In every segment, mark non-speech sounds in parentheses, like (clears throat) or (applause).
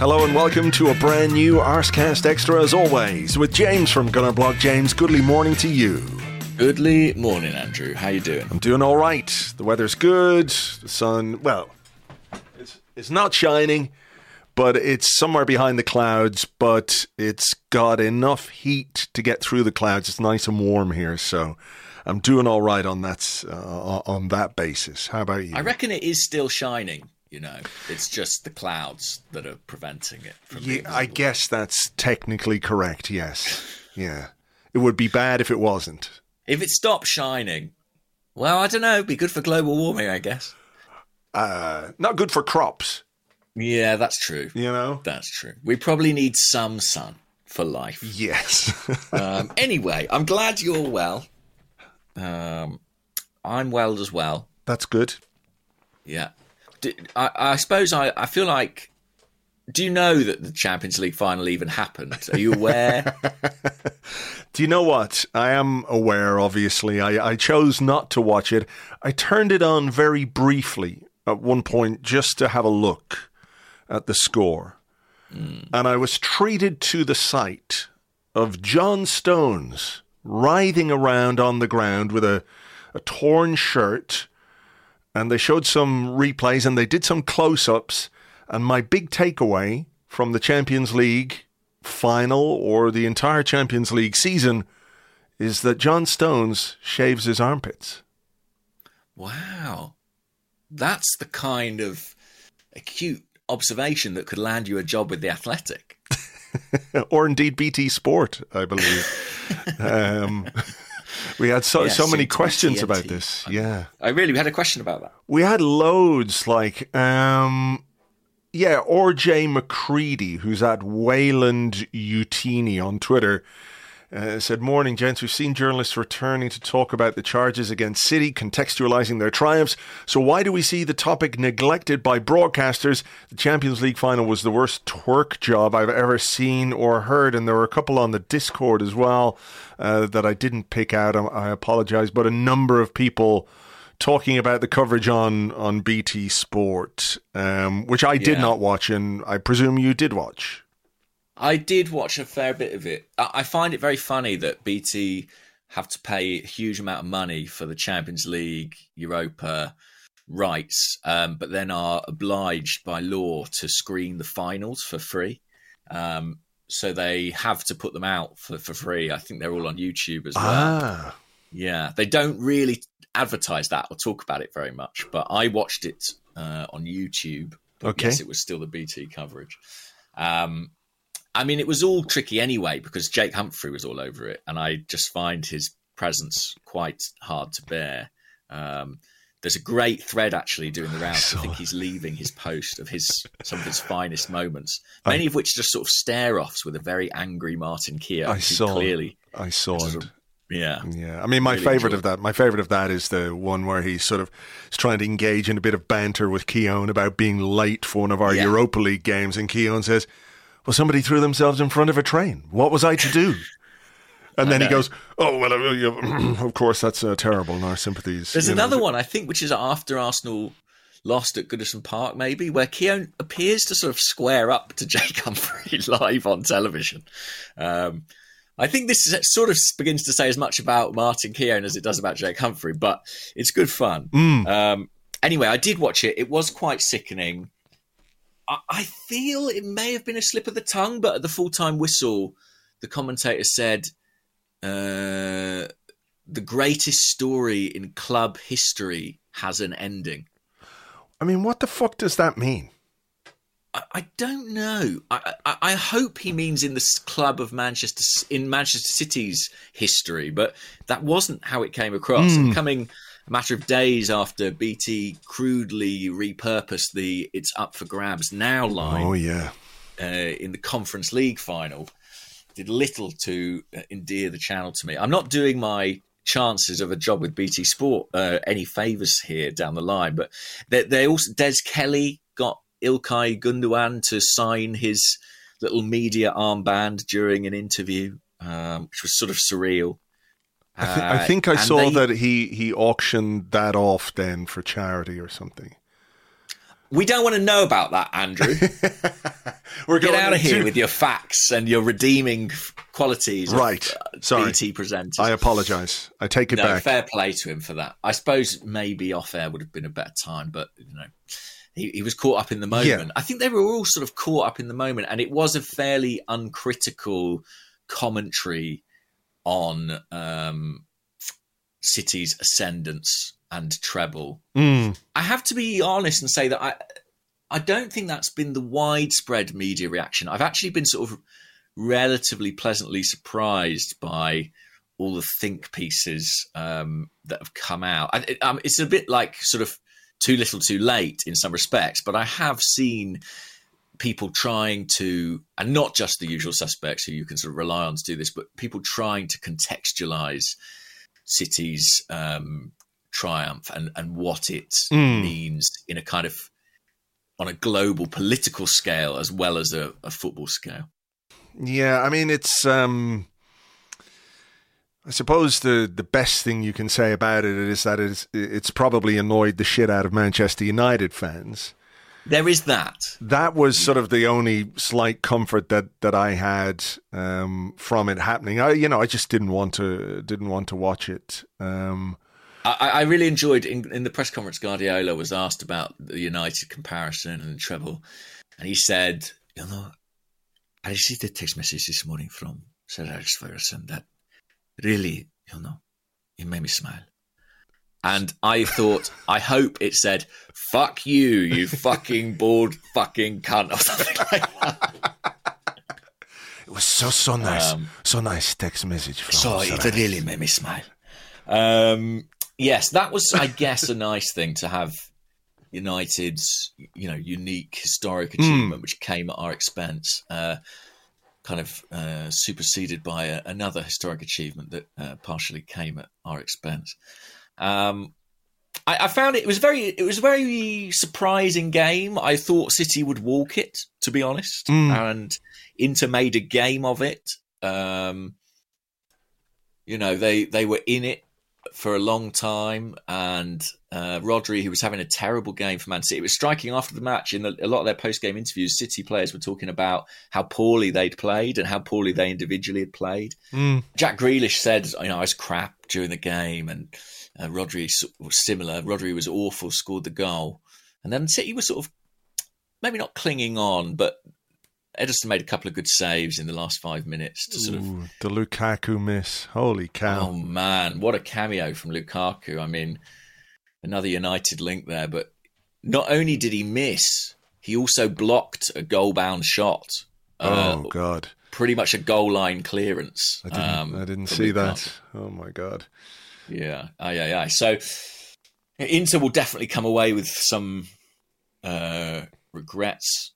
Hello and welcome to a brand new Arsecast Extra as always with James from Gunner Gunnerblog. James, goodly morning to you. Goodly morning, Andrew. How you doing? I'm doing all right. The weather's good. The sun, well, it's it's not shining, but it's somewhere behind the clouds. But it's got enough heat to get through the clouds. It's nice and warm here, so I'm doing all right on that uh, on that basis. How about you? I reckon it is still shining. You know, it's just the clouds that are preventing it from Yeah, I guess that's technically correct. Yes. Yeah. It would be bad if it wasn't. If it stops shining, well, I don't know. It'd be good for global warming, I guess. Uh, not good for crops, Yeah, that's true. you know? That's true. We probably need some sun for life. Yes. (laughs) Um, anyway, I'm glad you're well. Um, I'm well as well. That's good. Yeah. D I I suppose I, I feel like. Do you know that the Champions League final even happened? Are you aware? (laughs) Do you know what? I am aware, obviously. I, I chose not to watch it. I turned it on very briefly at one point just to have a look at the score. Hmm. And I was treated to the sight of John Stones writhing around on the ground with a, a torn shirt. And they showed some replays and they did some close ups. And my big takeaway from the Champions League final or the entire Champions League season is that John Stones shaves his armpits. wow. That's the kind of acute observation that could land you a job with the Athletic. (laughs) or indeed BT Sport, I believe. (laughs) um, (laughs) we had so, Yeah, so many soon to be questions about this. Yeah. I really we had a question about that. We had loads like, um, yeah, or Jay McCready, who's at Wayland Utini on Twitter, uh, said, Morning, gents. We've seen journalists returning to talk about the charges against City, contextualizing their triumphs. So, why do we see the topic neglected by broadcasters? The Champions League final was the worst twerk job I've ever seen or heard. And there were a couple on the Discord as well uh, that I didn't pick out. I, I apologize. But a number of people talking about the coverage on on BT Sport, um, which I did Yeah. not watch, and I presume you did watch. I did watch a fair bit of it. I find it very funny that BT have to pay a huge amount of money for the Champions League, Europa rights, um, but then are obliged by law to screen the finals for free. Um, so they have to put them out for, for free. I think they're all on YouTube as well. Ah, Yeah, they don't really advertise that or talk about it very much, but I watched it uh, on YouTube. Okay. Yes, it was still the BT coverage. Um, I mean, it was all tricky anyway because Jake Humphrey was all over it, and I just find his presence quite hard to bear. Um, there's a great thread actually doing the rounds. I, saw think he's leaving his post of his some of his (laughs) finest moments, many of which just sort of stare offs with a very angry Martin Keown. I saw. clearly, I saw it. yeah, Yeah, I mean, my Really favorite enjoyed of that, my favorite of that is the one where he's sort of is trying to engage in a bit of banter with Keown about being late for one of our Yeah. Europa League games, and Keown says, "Well, somebody threw themselves in front of a train. What was I to do?" And then he goes, "Oh well, uh, (clears throat) of course that's uh, terrible, and our sympathies." There's you know." another one I think, which is after Arsenal lost at Goodison Park, maybe, where Keown appears to sort of square up to (laughs) Jake Humphrey live on television. Um, I think this is, sort of begins to say as much about Martin Keown as it does about Jake Humphrey, but it's good fun. Mm. Um, anyway, I did watch it. It was quite sickening. I, I feel it may have been a slip of the tongue, but at the full time whistle, the commentator said, uh, the greatest story in club history has an ending. I mean, what the fuck does that mean? I, I don't know. I, I, I hope he means in the club of Manchester, in Manchester City's history, but that wasn't how it came across. And coming a matter of days after BT crudely repurposed the "It's up for grabs now" line, Oh yeah, uh, in the Conference League final did little to uh, endear the channel to me. I'm not doing my chances of a job with BT Sport uh, any favors here down the line, but they, they also Des Kelly got Ilkay Gundogan to sign his little media armband during an interview, um, which was sort of surreal. I, th- I think I Uh, saw they- that he he auctioned that off then for charity or something. We don't want to know about that, Andrew. (laughs) We're Get going out of here into- with your facts and your redeeming qualities. of, Right. uh, Sorry. BT presenters. I apologize. I take it no, back. fair play to him for that. I suppose maybe off air would have been a better time, but you know, he, he was caught up in the moment. Yeah. I think they were all sort of caught up in the moment, and it was a fairly uncritical commentary on um, City's ascendance and treble. Mm, I have to be honest and say that I I don't think that's been the widespread media reaction. I've actually been sort of relatively pleasantly surprised by all the think pieces um, that have come out. I, it, um, it's a bit like sort of too little, too late in some respects, but I have seen people trying to, and not just the usual suspects who you can sort of rely on to do this, but people trying to contextualize City's um, triumph and, and what it Mm. means in a kind of on a global political scale as well as a, a football scale. yeah, I mean it's. Um, I suppose the the best thing you can say about it is that it's it's probably annoyed the shit out of Manchester United fans. There is that. That was sort of the only slight comfort that that I had um, from it happening. I, you know, I just didn't want to didn't want to watch it. Um, I, I really enjoyed in, in the press conference. Guardiola was asked about the United comparison and the treble, and he said, "You know, I received a text message this morning from Sir Alex Ferguson that really, you know, it made me smile." And I thought, I hope it said, "Fuck you, you fucking bored fucking cunt," or something like that. it was so so nice, Um, so nice text message. From So it really made me smile. Um, yes, that was, I guess, a nice thing to have United's, you know, unique historic achievement, which came at our expense, uh, kind of uh, superseded by a, another historic achievement that uh, partially came at our expense. Um, I, I found it, it was very, it was a very surprising game. I thought City would walk it, to be honest, Mm. and Inter made a game of it. Um, you know, they they were in it for a long time, and uh, Rodri, who was having a terrible game for Man City, it was striking after the match. In the, a lot of their post game interviews, City players were talking about how poorly they'd played and how poorly they individually had played. Mm. Jack Grealish said, you know, I was crap during the game, and uh, Rodri was similar. Rodri was awful, scored the goal, and then City was sort of maybe not clinging on, but Ederson made a couple of good saves in the last five minutes to sort of the Lukaku miss. Holy cow! Oh man, what a cameo from Lukaku! I mean, another United link there. But not only did he miss, he also blocked a goal-bound shot. Uh, oh God! pretty much a goal line clearance. I didn't. um, I didn't see Lukaku. that. Oh my God! Yeah, aye, aye, aye. So Inter will definitely come away with some uh, regrets.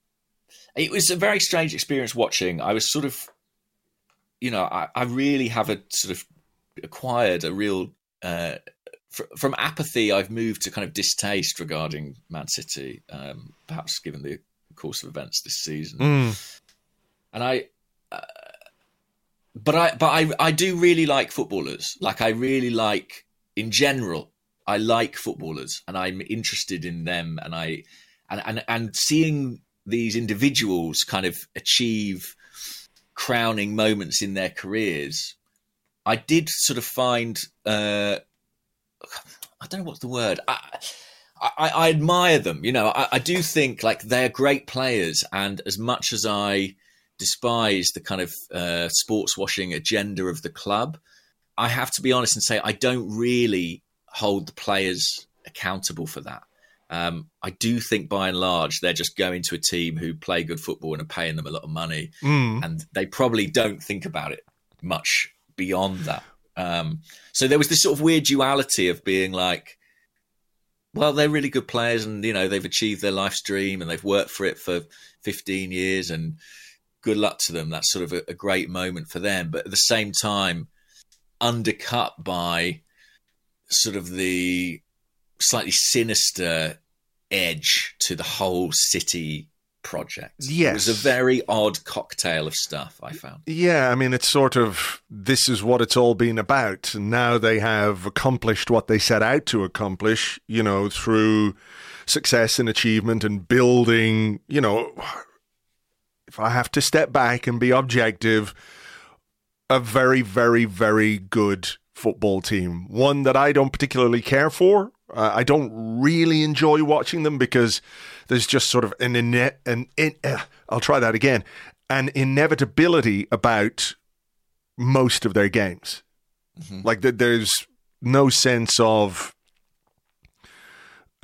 It was a very strange experience watching. I was sort of, you know, I, I really have a sort of acquired a real. Uh, fr- from apathy, I've moved to kind of distaste regarding Man City, um, perhaps given the course of events this season Mm. and I, uh, but I, but I, I do really like footballers. Like I really like, in general, I like footballers, and I'm interested in them, and I, and and and seeing these individuals kind of achieve crowning moments in their careers, I did sort of find, uh, I don't know what's the word. I, I, I admire them. You know, I, I do think like they're great players, and as much as I despise the kind of uh, sports washing agenda of the club, I have to be honest and say I don't really hold the players accountable for that. Um, I do think by and large they're just going to a team who play good football and are paying them a lot of money, Mm. and they probably don't think about it much beyond that. Um, so there was this sort of weird duality of being like, well, they're really good players, and you know they've achieved their life's dream, and they've worked for it for 15 years, and good luck to them. That's sort of a, a great moment for them. But at the same time, undercut by sort of the slightly sinister edge to the whole city project. Yes. It was a very odd cocktail of stuff, I found. Yeah, I mean, it's sort of this is what it's all been about. And now they have accomplished what they set out to accomplish, you know, through success and achievement and building, you know, if I have to step back and be objective, a very, very, very good football team. One that I don't particularly care for. Uh, I don't really enjoy watching them because there's just sort of an ine- an in, uh, I'll try that again an inevitability about most of their games. Mm-hmm. Like th- there's no sense of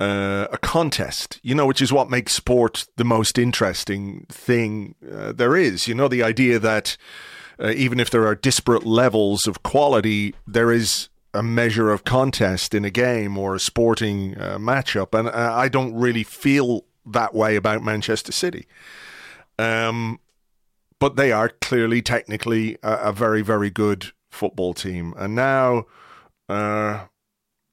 uh, a contest, you know, which is what makes sport the most interesting thing uh, there is. You know, the idea that uh, even if there are disparate levels of quality, there is a measure of contest in a game or a sporting uh, matchup. And uh, I don't really feel that way about Manchester City. Um, but they are clearly, technically, a, a very, very good football team. And now, uh,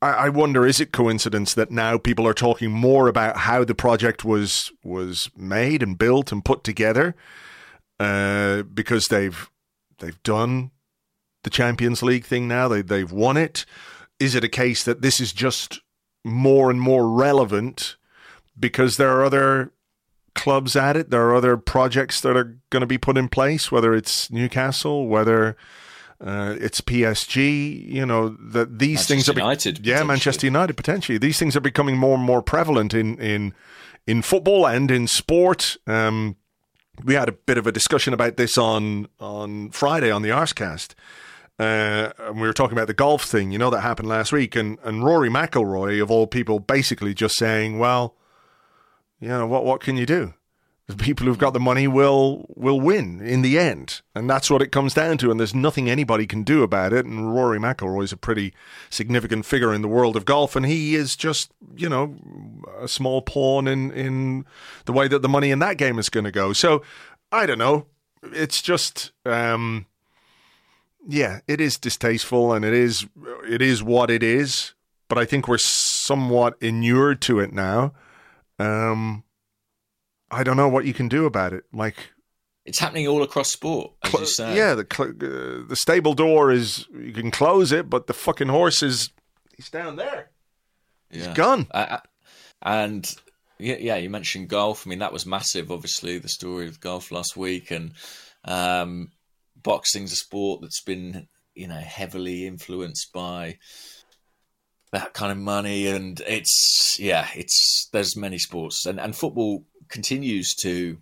I, wonder: is it coincidence that now people are talking more about how the project was was made and built and put together uh, because they've they've done the Champions League thing now. They they've won it. Is it a case that this is just more and more relevant because there are other clubs at it. There are other projects that are going to be put in place, whether it's Newcastle, whether uh, it's PSG. You know that these Manchester things are be- United, yeah, Manchester United potentially. These things are becoming more and more prevalent in in in football and in sport. Um, we had a bit of a discussion about this on on Friday on the Arsecast. Uh, and we were talking about the golf thing, you know, that happened last week, and, and Rory McIlroy, of all people, basically just saying, "Well, you know what what can you do? The people who've got the money will will win in the end, and that's what it comes down to. And there's nothing anybody can do about it. And Rory McIlroy is a pretty significant figure in the world of golf, and he is just you know a small pawn in in the way that the money in that game is going to go. So I don't know. It's just. Um, yeah, it is distasteful, and it is it is what it is. But I think we're somewhat inured to it now um, I don't know what you can do about it. Like it's happening all across sport, cl-. Yeah, the cl- uh, the stable door is you can close it, but the fucking horse is he's down there. He's yeah. gone. Uh, and yeah, yeah, you mentioned golf. I mean, that was massive. Obviously, the story of golf last week, and um, boxing's a sport that's been you know heavily influenced by that kind of money and it's yeah it's there's many sports and and football continues to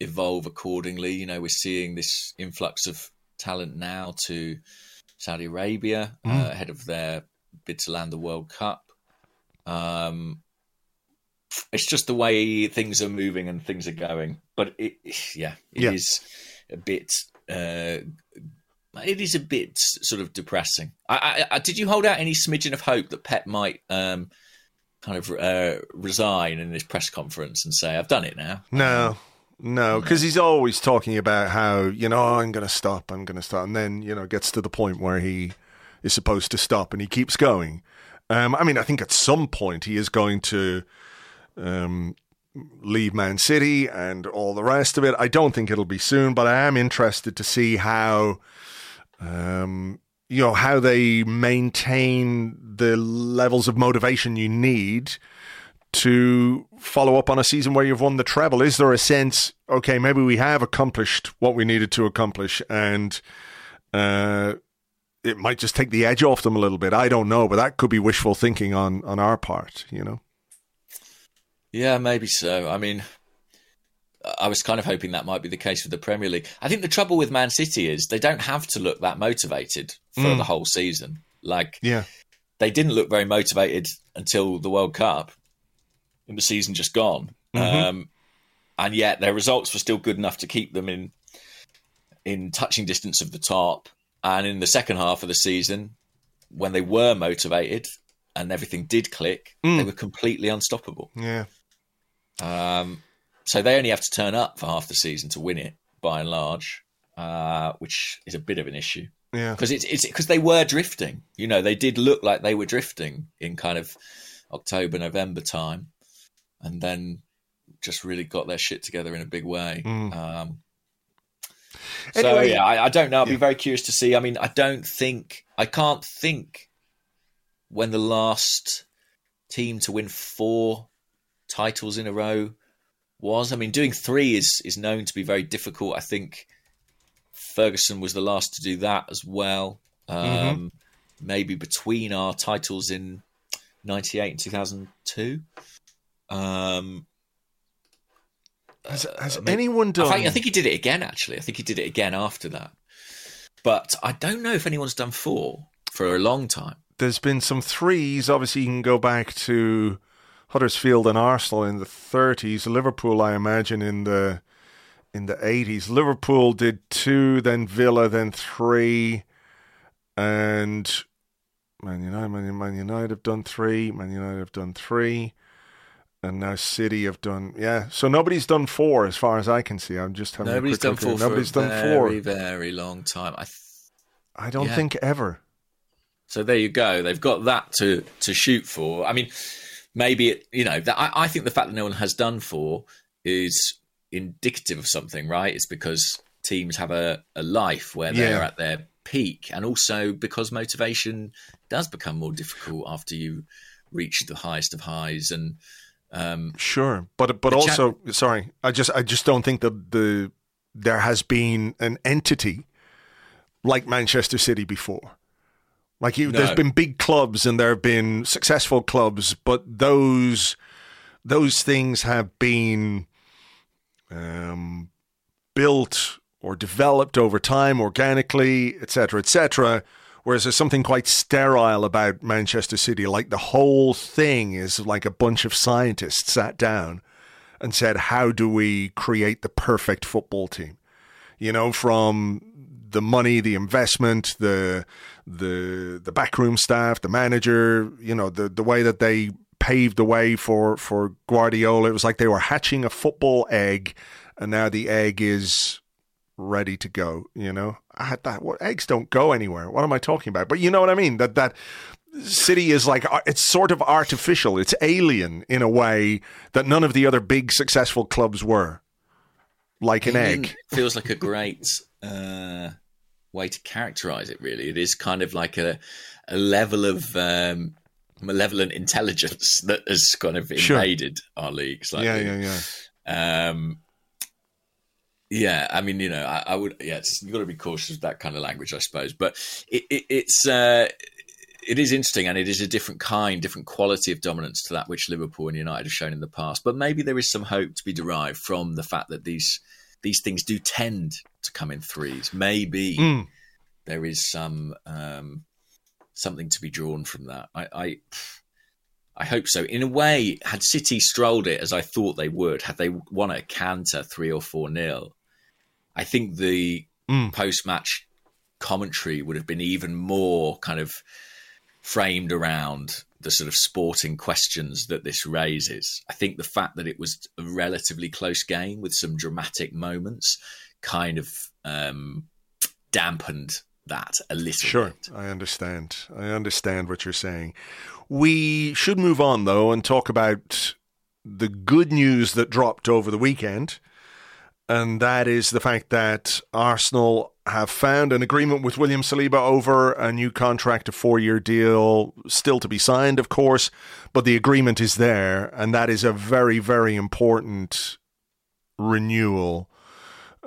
evolve accordingly you know we're seeing this influx of talent now to Saudi Arabia mm. uh, ahead of their bid to land the World Cup um it's just the way things are moving and things are going but it yeah it yeah. is a bit uh, it is a bit sort of depressing. I, I, I, did you hold out any smidgen of hope that Pep might um, kind of uh, resign in this press conference and say, "I've done it now"? No, no, because he's always talking about how you know I'm going to stop, I'm going to stop, and then you know gets to the point where he is supposed to stop, and he keeps going. Um, I mean, I think at some point he is going to. Um, leave Man City and all the rest of it. I don't think it'll be soon, but I am interested to see how um, you know, how they maintain the levels of motivation you need to follow up on a season where you've won the treble? Is there a sense, okay, maybe we have accomplished what we needed to accomplish and uh, it might just take the edge off them a little bit? I don't know, but that could be wishful thinking on, on our part, you know? Yeah, maybe so. I mean, I was kind of hoping that might be the case with the Premier League. I think the trouble with Man City is they don't have to look that motivated for mm. the whole season. Like, yeah, they didn't look very motivated until the World Cup, and the season just gone. Mm-hmm. Um, and yet their results were still good enough to keep them in in touching distance of the top. And in the second half of the season, when they were motivated and everything did click, mm. they were completely unstoppable. Yeah. Um, so they only have to turn up for half the season to win it, by and large, uh, which is a bit of an issue. Yeah, because it's it's because they were drifting. You know, they did look like they were drifting in kind of October, November time, and then just really got their shit together in a big way. Mm. Um, Anyway, so yeah, I, I don't know. I'll yeah. be very curious to see. I mean, I don't think I can't think when the last team to win four titles in a row was. I mean, doing three is is known to be very difficult. I think Ferguson was the last to do that as well. Um, Mm-hmm. Maybe between our titles in '98 and 2002. Um, has, has I mean, anyone done? I think, I think he did it again. Actually, I think he did it again after that. But I don't know if anyone's done four for a long time. there's been some threes. Obviously, you can go back to Huddersfield and Arsenal in the 30s. Liverpool, I imagine, in the in the 80s. Liverpool did two, then Villa, then three, and Man United, Man, Man United have done three. Man United have done three, and now City have done yeah. So nobody's done four, as far as I can see. I'm just having Nobody's done four Nobody's a done very, four. very long time. I th- I don't yeah. think ever. So there you go. They've got that to to shoot for. I mean, maybe it, you know. That, I, I think the fact that no one has done four is indicative of something, right? It's because teams have a, a life where they're Yeah. at their peak, and also because motivation does become more difficult after you reach the highest of highs. And um, Sure, but but The cha- also sorry, I just I just don't think that the there has been an entity like Manchester City before. Like you, No. there's been big clubs and there have been successful clubs, but those those things have been um, built or developed over time organically, etc., etc. Whereas there's something quite sterile about Manchester City. Like the whole thing is like a bunch of scientists sat down and said, "How do we create the perfect football team?" You know, from the money, the investment, the the the backroom staff, the manager. You know, the the way that they paved the way for for Guardiola. It was like they were hatching a football egg, and now the egg is ready to go. You know, I had that. What eggs don't go anywhere. What am I talking about? But you know what I mean. That that city is like uh, it's sort of artificial. It's alien in a way that none of the other big successful clubs were. Like an egg. feels like a great uh, way to characterize it. Really, it is kind of like a a level of um, malevolent intelligence (laughs) that has kind of Sure. invaded our league. Slightly. Yeah, yeah, yeah. Um, yeah, I mean, you know, I, I would. Yeah, it's, you've got to be cautious with that kind of language, I suppose. But it, it, it's uh, it is interesting, and it is a different kind, different quality of dominance to that which Liverpool and United have shown in the past. But maybe there is some hope to be derived from the fact that these these things do tend to come in threes. Maybe Mm. there is some um, something to be drawn from that. I, I I hope so. In a way, had City strolled it as I thought they would, had they won at canter three or four nil, I think the Mm. post match commentary would have been even more kind of framed around the sort of sporting questions that this raises. I think the fact that it was a relatively close game with some dramatic moments kind of um, dampened that a little Sure, bit. I understand. I understand what you're saying. We should move on though and talk about the good news that dropped over the weekend, and that is the fact that Arsenal have found an agreement with William Saliba over a new contract, a four-year deal, still to be signed, of course, but the agreement is there, and that is a very, very important renewal.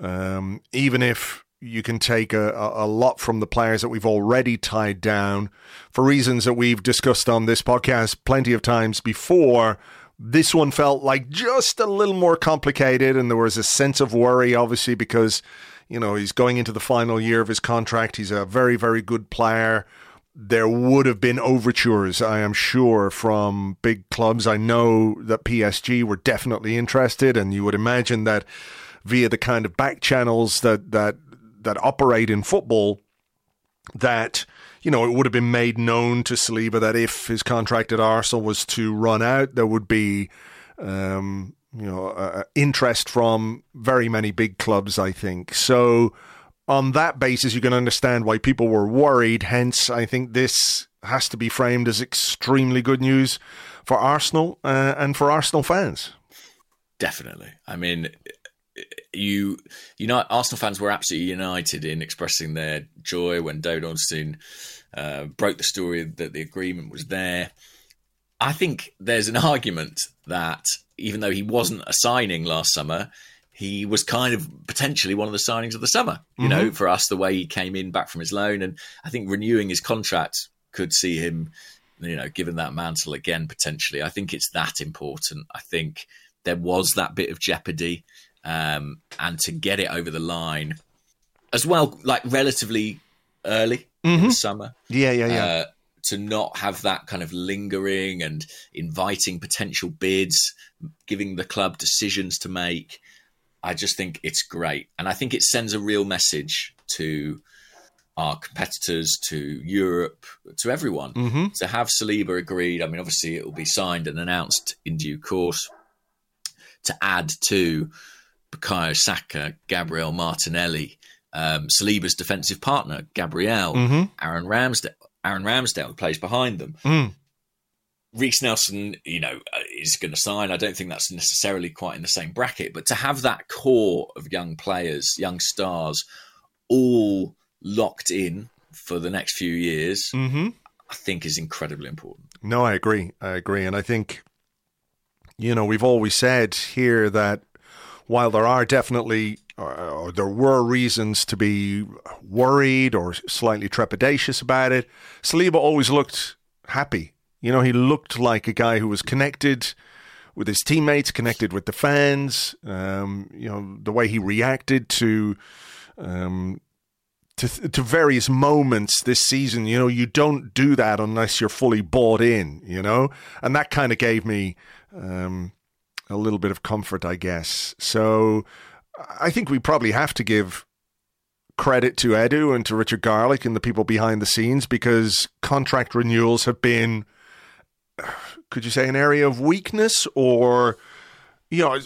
Um, even if you can take a, a, lot from the players that we've already tied down for reasons that we've discussed on this podcast plenty of times before. This one felt like just a little more complicated, and there was a sense of worry, obviously, because you know he's going into the final year of his contract. He's a very, very good player. There would have been overtures, I am sure, from big clubs. I know that PSG were definitely interested, and you would imagine that via the kind of back channels that that that operate in football, that you know it would have been made known to Saliba that if his contract at Arsenal was to run out, there would be um, you know, uh, interest from very many big clubs. I think so. On that basis, you can understand why people were worried. Hence, I think this has to be framed as extremely good news for Arsenal uh, and for Arsenal fans. Definitely. I mean, you, you know, Arsenal fans were absolutely united in expressing their joy when David Ornstein uh, broke the story that the agreement was there. I think there's an argument that even though he wasn't a signing last summer, he was kind of potentially one of the signings of the summer. You mm-hmm. know, for us, the way he came in back from his loan, and I think renewing his contract could see him, you know, given that mantle again potentially. I think it's that important. I think there was that bit of jeopardy, um, and to get it over the line as well, like relatively early mm-hmm. in the summer. Yeah, yeah, yeah. Uh, to not have that kind of lingering and inviting potential bids, giving the club decisions to make. I just think it's great. And I think it sends a real message to our competitors, to Europe, to everyone. Mm-hmm. To have Saliba agreed, I mean, obviously it will be signed and announced in due course. To add to Bukayo Saka, Gabriel Martinelli, um, Saliba's defensive partner, Gabriel, mm-hmm. Aaron Ramsdale, Aaron Ramsdale, who plays behind them. Mm. Reiss Nelson, you know, uh, is going to sign. I don't think that's necessarily quite in the same bracket, but to have that core of young players, young stars, all locked in for the next few years, mm-hmm. I think is incredibly important. No, I agree. I agree. And I think, you know, we've always said here that while there are definitely or there were reasons to be worried or slightly trepidatious about it, Saliba always looked happy. You know, he looked like a guy who was connected with his teammates, connected with the fans. Um, you know, the way he reacted to um, to to various moments this season. You know, you don't do that unless you're fully bought in. You know, and that kind of gave me um, a little bit of comfort, I guess. So I think we probably have to give credit to Edu and to Richard Garlick and the people behind the scenes because contract renewals have been, could you say, an area of weakness or, you know,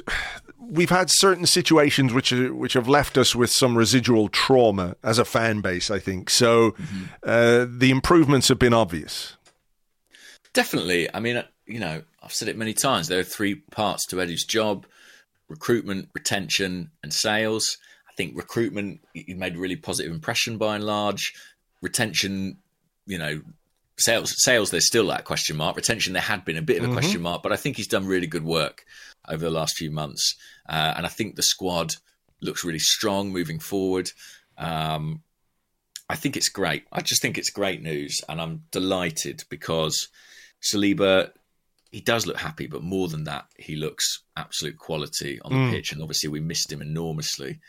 we've had certain situations which which have left us with some residual trauma as a fan base. I think so. Mm-hmm. Uh, the improvements have been obvious. Definitely. I mean, you know, I've said it many times. There are three parts to Edu's job recruitment, retention, and sales. I think recruitment, he made a really positive impression by and large. Retention, you know, sales, sales, there's still that question mark. Retention, there had been a bit of a mm-hmm. question mark, but I think he's done really good work over the last few months. Uh, and I think the squad looks really strong moving forward. Um, I think it's great. I just think it's great news, and I'm delighted because Saliba he does look happy, but more than that, he looks absolute quality on the mm. pitch. And obviously, we missed him enormously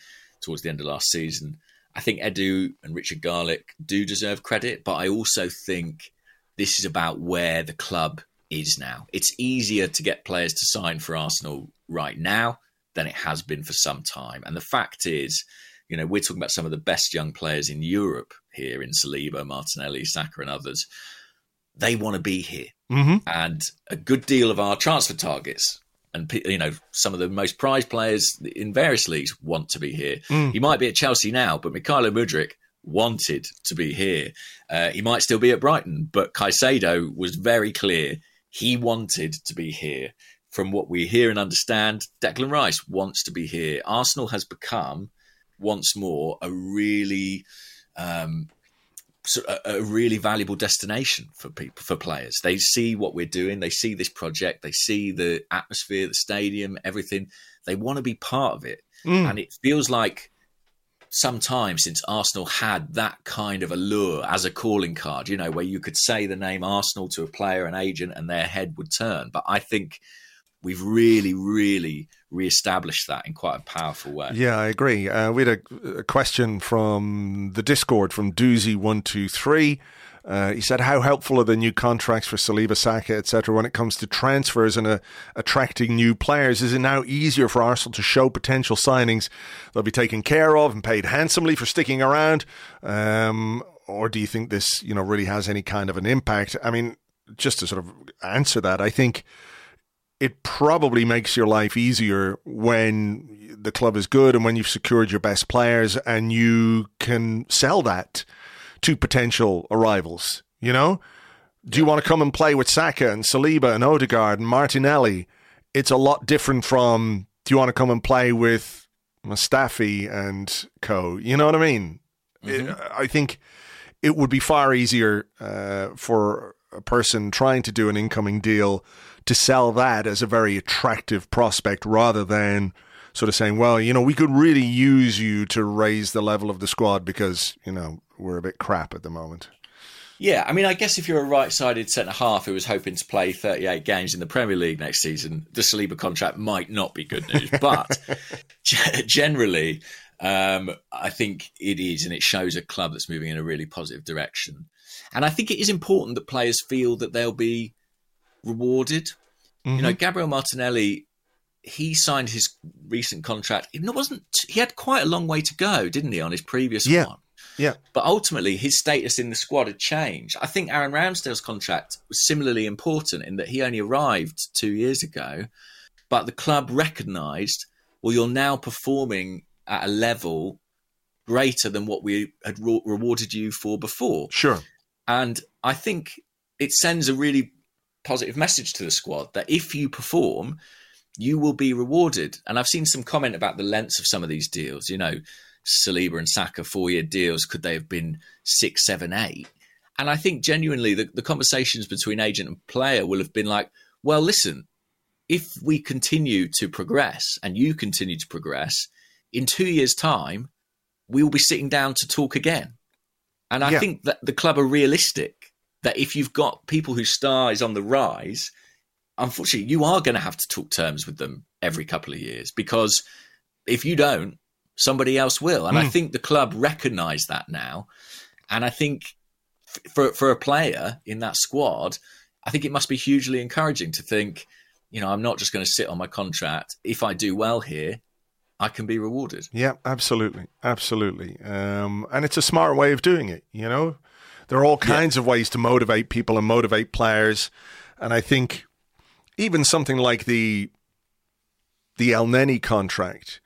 towards the end of last season. I think Edu and Richard Garlick do deserve credit, but I also think this is about where the club is now. It's easier to get players to sign for Arsenal right now than it has been for some time. And the fact is, you know, we're talking about some of the best young players in Europe here in Saliba, Martinelli, Saka, and others. They want to be here. Mm-hmm. And a good deal of our transfer targets and you know some of the most prized players in various leagues want to be here. Mm. He might be at Chelsea now, but Mykhailo Mudryk wanted to be here. Uh, he might still be at Brighton, but Caicedo was very clear he wanted to be here. From what we hear and understand, Declan Rice wants to be here. Arsenal has become once more a really um, a, really valuable destination for people for players. They see what we're doing, they see this project, they see the atmosphere, the stadium, everything. They want to be part of it, mm. and it feels like some time since Arsenal had that kind of allure as a calling card. You know, where you could say the name Arsenal to a player, an agent, and their head would turn. But I think we've really, really re-established that in quite a powerful way. Yeah, I agree. Uh, we had a, a, question from the Discord from Doozy123. Uh, he said, "How helpful are the new contracts for Saliba, Saka, etc. when it comes to transfers and uh, attracting new players? Is it now easier for Arsenal to show potential signings they'll be taken care of and paid handsomely for sticking around, um, or do you think this, you know, really has any kind of an impact? I mean, just to sort of answer that, I think." It probably makes your life easier when the club is good and when you've secured your best players and you can sell that to potential arrivals. You know, do you want to come and play with Saka and Saliba and Odegaard and Martinelli? It's a lot different from do you want to come and play with Mustafi and co? You know what I mean? Mm-hmm. It, I think it would be far easier uh, for person trying to do an incoming deal to sell that as a very attractive prospect rather than sort of saying, well, you know, we could really use you to raise the level of the squad because, you know, we're a bit crap at the moment. Yeah, I mean, I guess if you're a right-sided centre half who was hoping to play 38 games in the Premier League next season, the Saliba contract might not be good news. (laughs) But generally, um, I think it is, and it shows a club that's moving in a really positive direction. And I think it is important that players feel that they'll be rewarded. Mm-hmm. You know, mm-hmm. Gabriel Martinelli, he signed his recent contract. It wasn't. He had quite a long way to go, didn't he, on his previous yeah. one? Yeah. But ultimately, his status in the squad had changed. I think Aaron Ramsdale's contract was similarly important in that he only arrived two years ago, but the club recognised, well, you're now performing at a level greater than what we had re- rewarded you for before. Sure. And I think it sends a really positive message to the squad that if you perform, you will be rewarded. And I've seen some comment about the lengths of some of these deals. You know, Saliba and Saka four year deals, could they have been six, seven, eight? And I think genuinely the, the conversations between agent and player will have been like, well, listen, if we continue to progress and you continue to progress, in two years' time, we will be sitting down to talk again. And I yeah. think that the club are realistic that if you've got people whose star is on the rise, unfortunately, you are going to have to talk terms with them every couple of years because if you don't, somebody else will. And mm. I hmm. think the club recognise that now. And I think for for a player in that squad, I think it must be hugely encouraging to think, you know, I'm not just going to sit on my contract. If I do well here, I can be rewarded. Yeah, absolutely, absolutely. Um, and it's a smart way of doing it. You know, there are all kinds yeah. of ways to motivate people and motivate players, and I think even something like the the Elneny contract,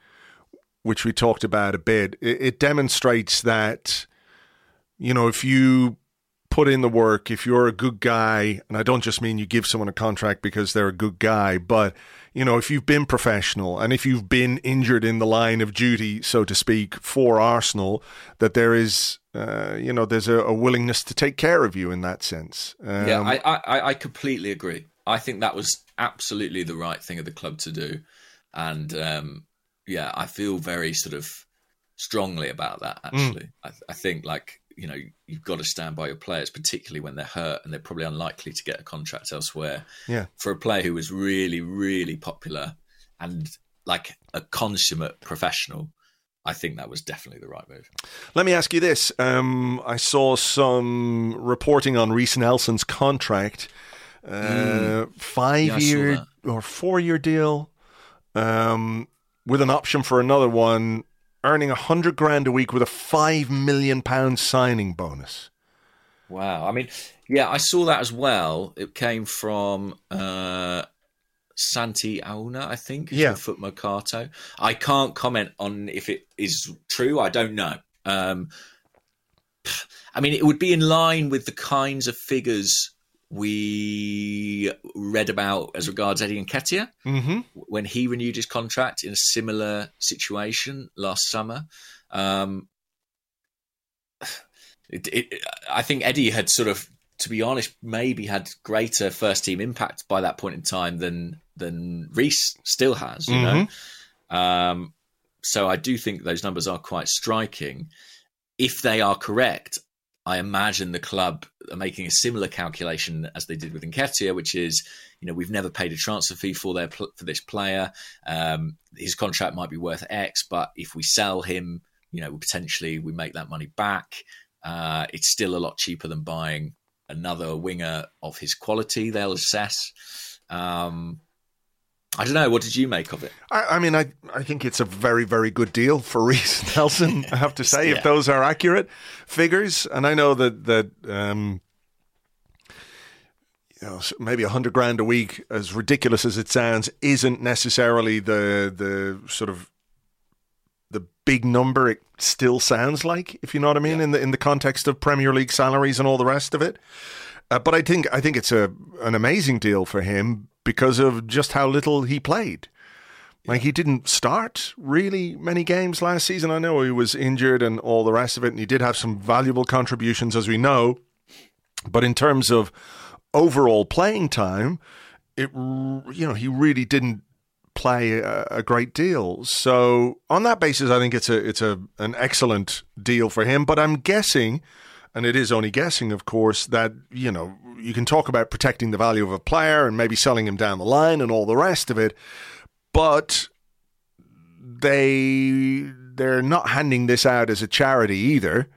which we talked about a bit, it, it demonstrates that you know if you put in the work, if you're a good guy, and I don't just mean you give someone a contract because they're a good guy, but you know, if you've been professional and if you've been injured in the line of duty, so to speak, for Arsenal, that there is, uh, you know, there's a, a, willingness to take care of you in that sense. Um, yeah, I, I, I completely agree. I think that was absolutely the right thing of the club to do, and um, yeah, I feel very sort of strongly about that. Mm. Actually, mm. I, I think like you know you've got to stand by your players, particularly when they're hurt and they're probably unlikely to get a contract elsewhere. Yeah, for a player who was really, really popular and like a consummate professional, I think that was definitely the right move. Let me ask you this: um, I saw some reporting on Reiss Nelson's contract, uh, mm. five yeah, year or four year deal, um, with an option for another one earning a hundred grand a week with a five million pound signing bonus. Wow. I mean, yeah, I saw that as well. It came from uh, Santi Aouna, I think. Yeah. Foot Mercato. I can't comment on if it is true. I don't know. Um, I mean, it would be in line with the kinds of figures we read about as regards Eddie Nketiah mm-hmm. when he renewed his contract in a similar situation last summer. Um, it, it, I think Eddie had sort of, to be honest, maybe had greater first team impact by that point in time than than Reiss still has. You mm-hmm. know, um, so I do think those numbers are quite striking. If they are correct, I imagine the club are making a similar calculation as they did with Nketiah, which is, you know, we've never paid a transfer fee for their for this player. Um, his contract might be worth X, but if we sell him, you know, potentially we make that money back. Uh, it's still a lot cheaper than buying another winger of his quality. They'll assess. Um, I don't know. What did you make of it? I, I, mean, I I think it's a very very good deal for (laughs) Reiss Nelson. I have to say, yeah. if those are accurate figures, and I know that that um, you know, maybe a hundred grand a week, as ridiculous as it sounds, isn't necessarily the the sort of the big number it still sounds like, if you know what I mean, yeah. in the in the context of Premier League salaries and all the rest of it. Uh, but I think I think it's a an amazing deal for him because of just how little he played. Like he didn't start really many games last season. I know he was injured and all the rest of it, and he did have some valuable contributions, as we know. But in terms of overall playing time, it you know he really didn't play a, a, great deal. So on that basis, I think it's a it's a an excellent deal for him. But I'm guessing, and it is only guessing, of course, that you know you can talk about protecting the value of a player and maybe selling him down the line and all the rest of it, but they they're not handing this out as a charity either.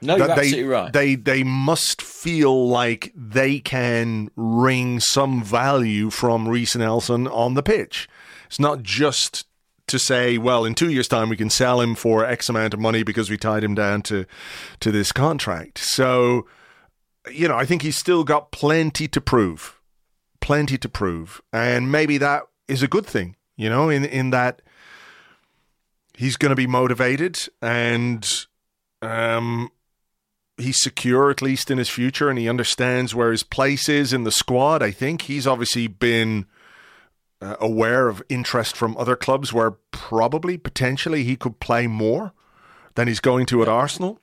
No, you're absolutely right. They they must feel like they can wring some value from Reiss Nelson on the pitch. It's not just to say, well, in two years' time we can sell him for X amount of money because we tied him down to to this contract. So, you know, I think he's still got plenty to prove, plenty to prove, and maybe that is a good thing. You know, in in that he's going to be motivated and um he's secure at least in his future and he understands where his place is in the squad. I think he's obviously been uh, aware of interest from other clubs where probably potentially he could play more than he's going to at Arsenal.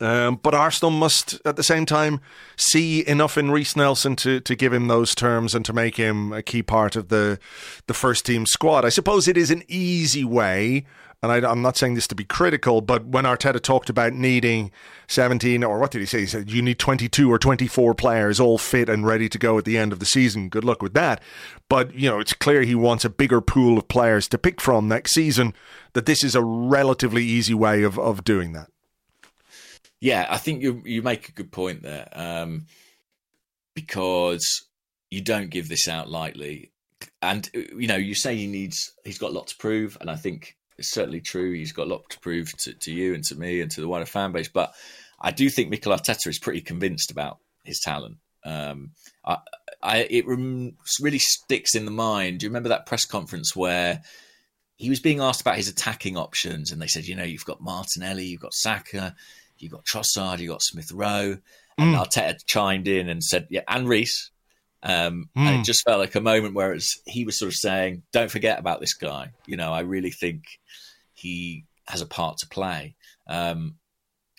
Um, but Arsenal must, at the same time, see enough in Reiss Nelson to, to give him those terms and to make him a key part of the the first team squad. I suppose it is an easy way and I, am not saying this to be critical, but when Arteta talked about needing 17, or what did he say? He said, you need 22 or 24 players all fit and ready to go at the end of the season. Good luck with that. But, you know, it's clear he wants a bigger pool of players to pick from next season, that this is a relatively easy way of, of doing that. Yeah, I think you you make a good point there. Um, because you don't give this out lightly. And you know, you say he needs he's got a lot to prove, and I think it's certainly true. He's got a lot to prove to, to you and to me and to the wider fan base. But I do think Mikel Arteta is pretty convinced about his talent. Um, I, I, it really sticks in the mind. Do you remember that press conference where he was being asked about his attacking options, and they said, you know, you've got Martinelli, you've got Saka, you've got Trossard, you've got Smith Rowe, and mm. Arteta chimed in and said, yeah, and Reiss. Um, mm. And it hmm. just felt like a moment where he was sort of saying, "Don't forget about this guy." You know, I really think he has a part to play. Um,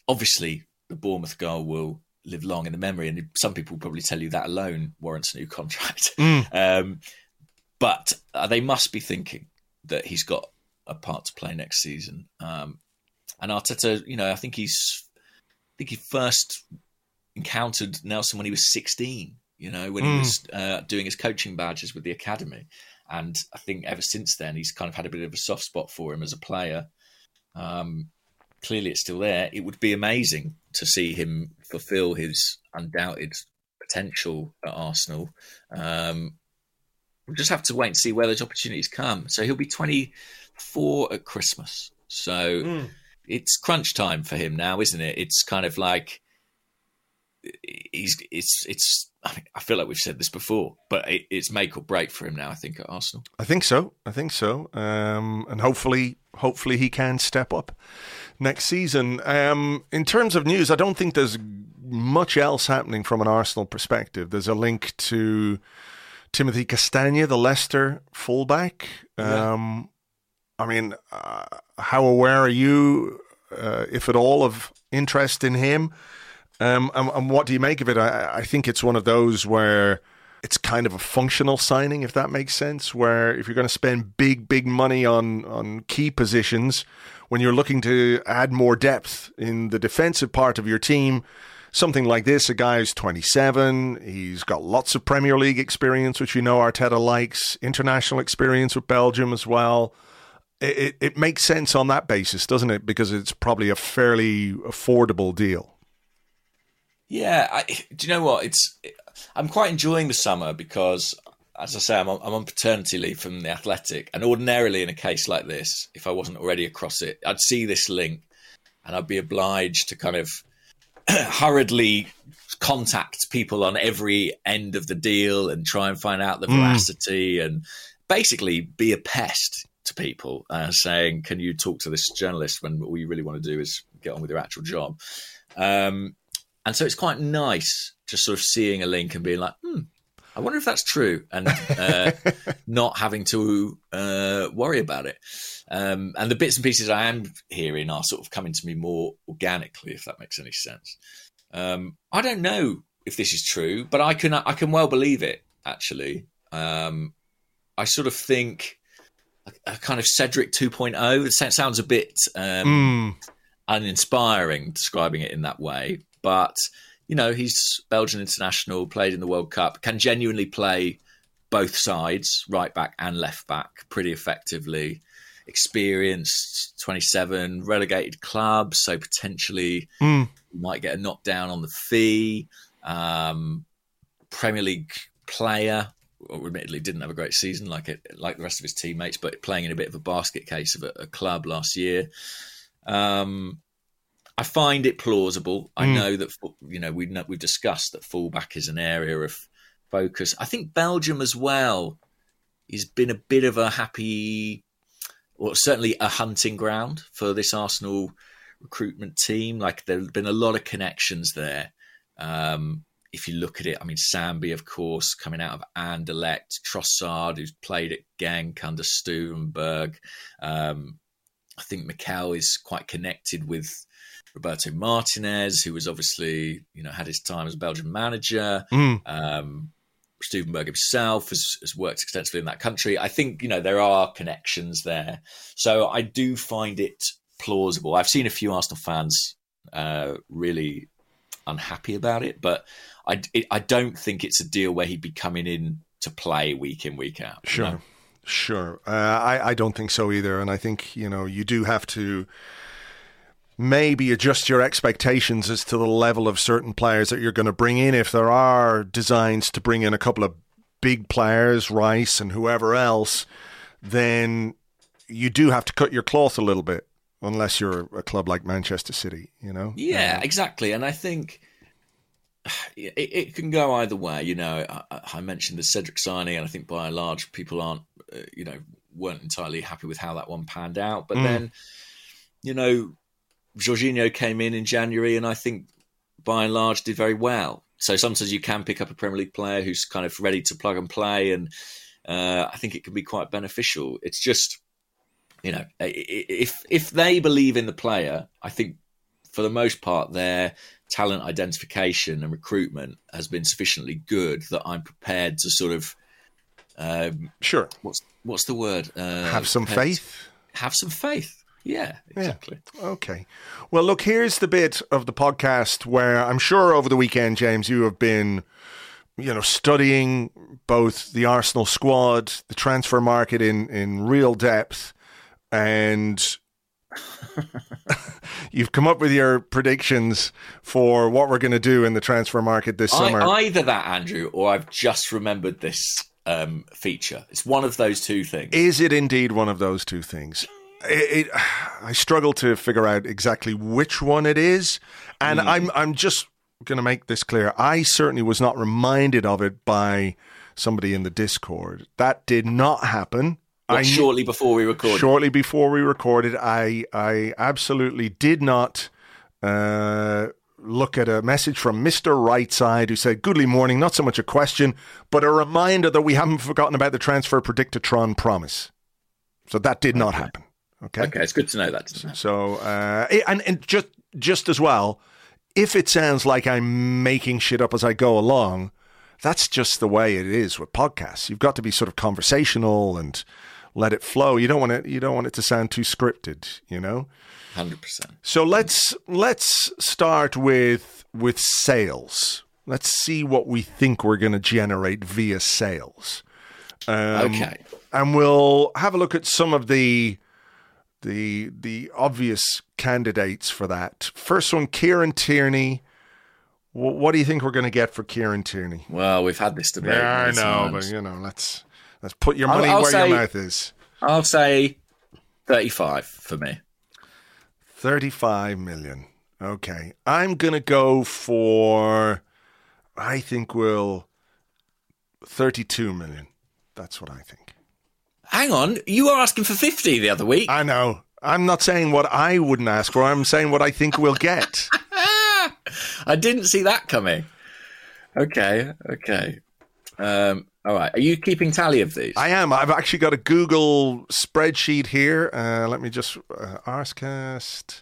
obviously, the Bournemouth goal will live long in the memory, and some people will probably tell you that alone warrants a new (laughs) contract. Mm. Um, but uh, they must be thinking that he's got a part to play next season. Um, and Arteta, you know, I think he's, think he first encountered Nelson when he was 16. You know, when mm. he was uh, doing his coaching badges with the academy, and I think ever since then, he's kind of had a bit of a soft spot for him as a player. Um, clearly, it's still there. It would be amazing to see him fulfill his undoubted potential at Arsenal. Um, we'll just have to wait and see where those opportunities come. So he'll be 24 at Christmas. So mm. It's crunch time for him now, isn't it? It's kind of like he's it's it's I feel like we've said this before, but it, it's make or break for him now. I think at Arsenal. I think so. I think so. Um, and hopefully, hopefully he can step up next season. Um, in terms of news, I don't think there's much else happening from an Arsenal perspective. There's a link to Timothy Castagne, the Leicester fullback. Yeah. Um, I mean, uh, how aware are you, uh, if at all, of interest in him? Um, and, and, what do you make of it? I, I think it's one of those where it's kind of a functional signing, if that makes sense. Where if you're going to spend big, big money on on key positions, when you're looking to add more depth in the defensive part of your team, something like this, a guy who's 27, he's got lots of Premier League experience, which you know Arteta likes, international experience with Belgium as well. It, it, makes sense on that basis, doesn't it? Because it's probably a fairly affordable deal. Yeah, I, do you know what? It's I'm quite enjoying the summer because, as I say, I'm on, I'm on paternity leave from the Athletic, and ordinarily in a case like this, if I wasn't already across it, I'd see this link, and I'd be obliged to kind of (clears throat) hurriedly contact people on every end of the deal and try and find out the veracity mm. and basically be a pest to people, uh, saying, "Can you talk to this journalist when all you really want to do is get on with your actual job?" Um, and so it's quite nice just sort of seeing a link and being like, "Hmm, I wonder if that's true," and uh, (laughs) not having to uh, worry about it. Um, and the bits and pieces I am hearing are sort of coming to me more organically, if that makes any sense. Um, I don't know if this is true, but I can I can well believe it. Actually, um, I sort of think a, a, kind of Cedric 2.0. It sounds a bit mm. uninspiring describing it in that way, but you know he's Belgian international, played in the World Cup, can genuinely play both sides, right back and left back, pretty effectively experienced 27 relegated clubs so potentially mm. might get a knockdown on the fee um, premier league player admittedly didn't have a great season like it like the rest of his teammates but playing in a bit of a basket case of a, a club last year um, I find it plausible. I mm. know that you know we've we've discussed that fullback is an area of focus. I think Belgium as well has been a bit of a happy well, certainly a hunting ground for this Arsenal recruitment team. Like there have been a lot of connections there. Um, if you look at it, I mean, Sambi, of course, coming out of Anderlecht, Trossard, who's played at Genk under Stuivenberg. Um, I think Mikel is quite connected with Roberto Martinez, who was obviously, you know, had his time as Belgian manager. Mm. Um, Stuivenberg himself has, has, worked extensively in that country. I think you know there are connections there, so I do find it plausible. I've seen a few Arsenal fans uh, really unhappy about it, but I it, I don't think it's a deal where he'd be coming in to play week in week out. Sure, know? sure. Uh, I I don't think so either, and I think you know you do have to maybe adjust your expectations as to the level of certain players that you're going to bring in. If there are designs to bring in a couple of big players, Rice and whoever else, then you do have to cut your cloth a little bit, unless you're a club like Manchester City, you know? Yeah, um, exactly. And I think. (sighs) It, it, can go either way, you know. I, I, mentioned the Cedric signing, and I think by and large, people aren't, uh, you know, weren't entirely happy with how that one panned out. But mm. then, you know, Jorginho came in in January, and I think by and large did very well. So sometimes you can pick up a Premier League player who's kind of ready to plug and play, and uh, I think it can be quite beneficial. It's just, you know, if if they believe in the player, I think for the most part their talent identification and recruitment has been sufficiently good that I'm prepared to sort of um, sure. What's what's the word? Uh, have some faith. Have some faith. Yeah, exactly. Yeah. Okay. Well, look, here's the bit of the podcast where I'm sure over the weekend, James, you have been, you know, studying both the Arsenal squad, the transfer market in, in real depth, and (laughs) you've come up with your predictions for what we're going to do in the transfer market this summer. I, either that, Andrew, or I've just remembered this um, feature. It's one of those two things. Is it indeed one of those two things? it, it, I struggle to figure out exactly which one it is, and mm. I'm I'm just going to make this clear. I certainly was not reminded of it by somebody in the Discord. That did not happen. I, shortly before we recorded. Shortly before we recorded, I I absolutely did not. Uh, look at a message from Mr. Rightside who said, Goodly morning, not so much a question, but a reminder that we haven't forgotten about the transfer predictatron promise. So that did not happen. Okay. Okay, it's good to know that. So, uh, and and just just as well, if it sounds like I'm making shit up as I go along, that's just the way it is with podcasts. You've got to be sort of conversational and let it flow. You don't want it. You don't want it to sound too scripted. You know. Hundred percent. So let's let's start with with sales. Let's see what we think we're going to generate via sales. Um, okay. And we'll have a look at some of the the the obvious candidates for that. First one, Kieran Tierney. what do you think we're going to get for Kieran Tierney? Well, we've had this debate. Yeah, I know, times. but you know, let's let's put your money I'll, I'll where say, your mouth is. I'll say thirty-five for me. Thirty-five million. Okay, I'm going to go for I think we'll 32 million. That's what I think. Hang on, you were asking for 50 the other week. I know. I'm not saying what I wouldn't ask for. I'm saying what I think we'll get. (laughs) I didn't see that coming. Okay, okay. Um, all right. Are you keeping tally of these? I am. I've actually got a Google spreadsheet here. Uh, let me just uh, Arsecast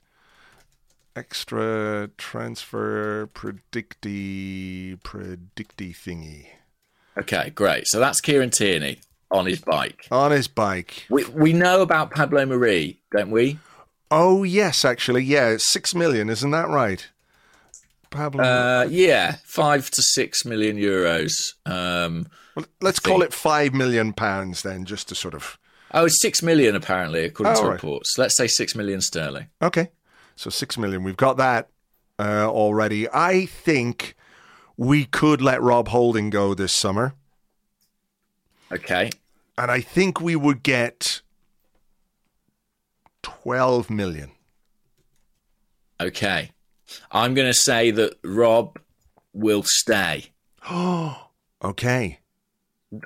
extra transfer predicty predicty thingy okay, great. So that's Kieran Tierney on his bike. on his bike. We we know about Pablo Marí, don't we? Oh yes, actually, yeah, it's six million, isn't that right? Pablo. Uh, yeah, five to six million euros. Um, well, let's call it five million pounds then, just to sort of. oh, it's six million apparently, according Oh, to right. reports. Let's say six million sterling. Okay, so six million. We've got that uh, already. I think we could let Rob Holding go this summer, Okay. and I think we would get twelve million. Okay. I'm going to say that Rob will stay. Oh, (gasps) okay.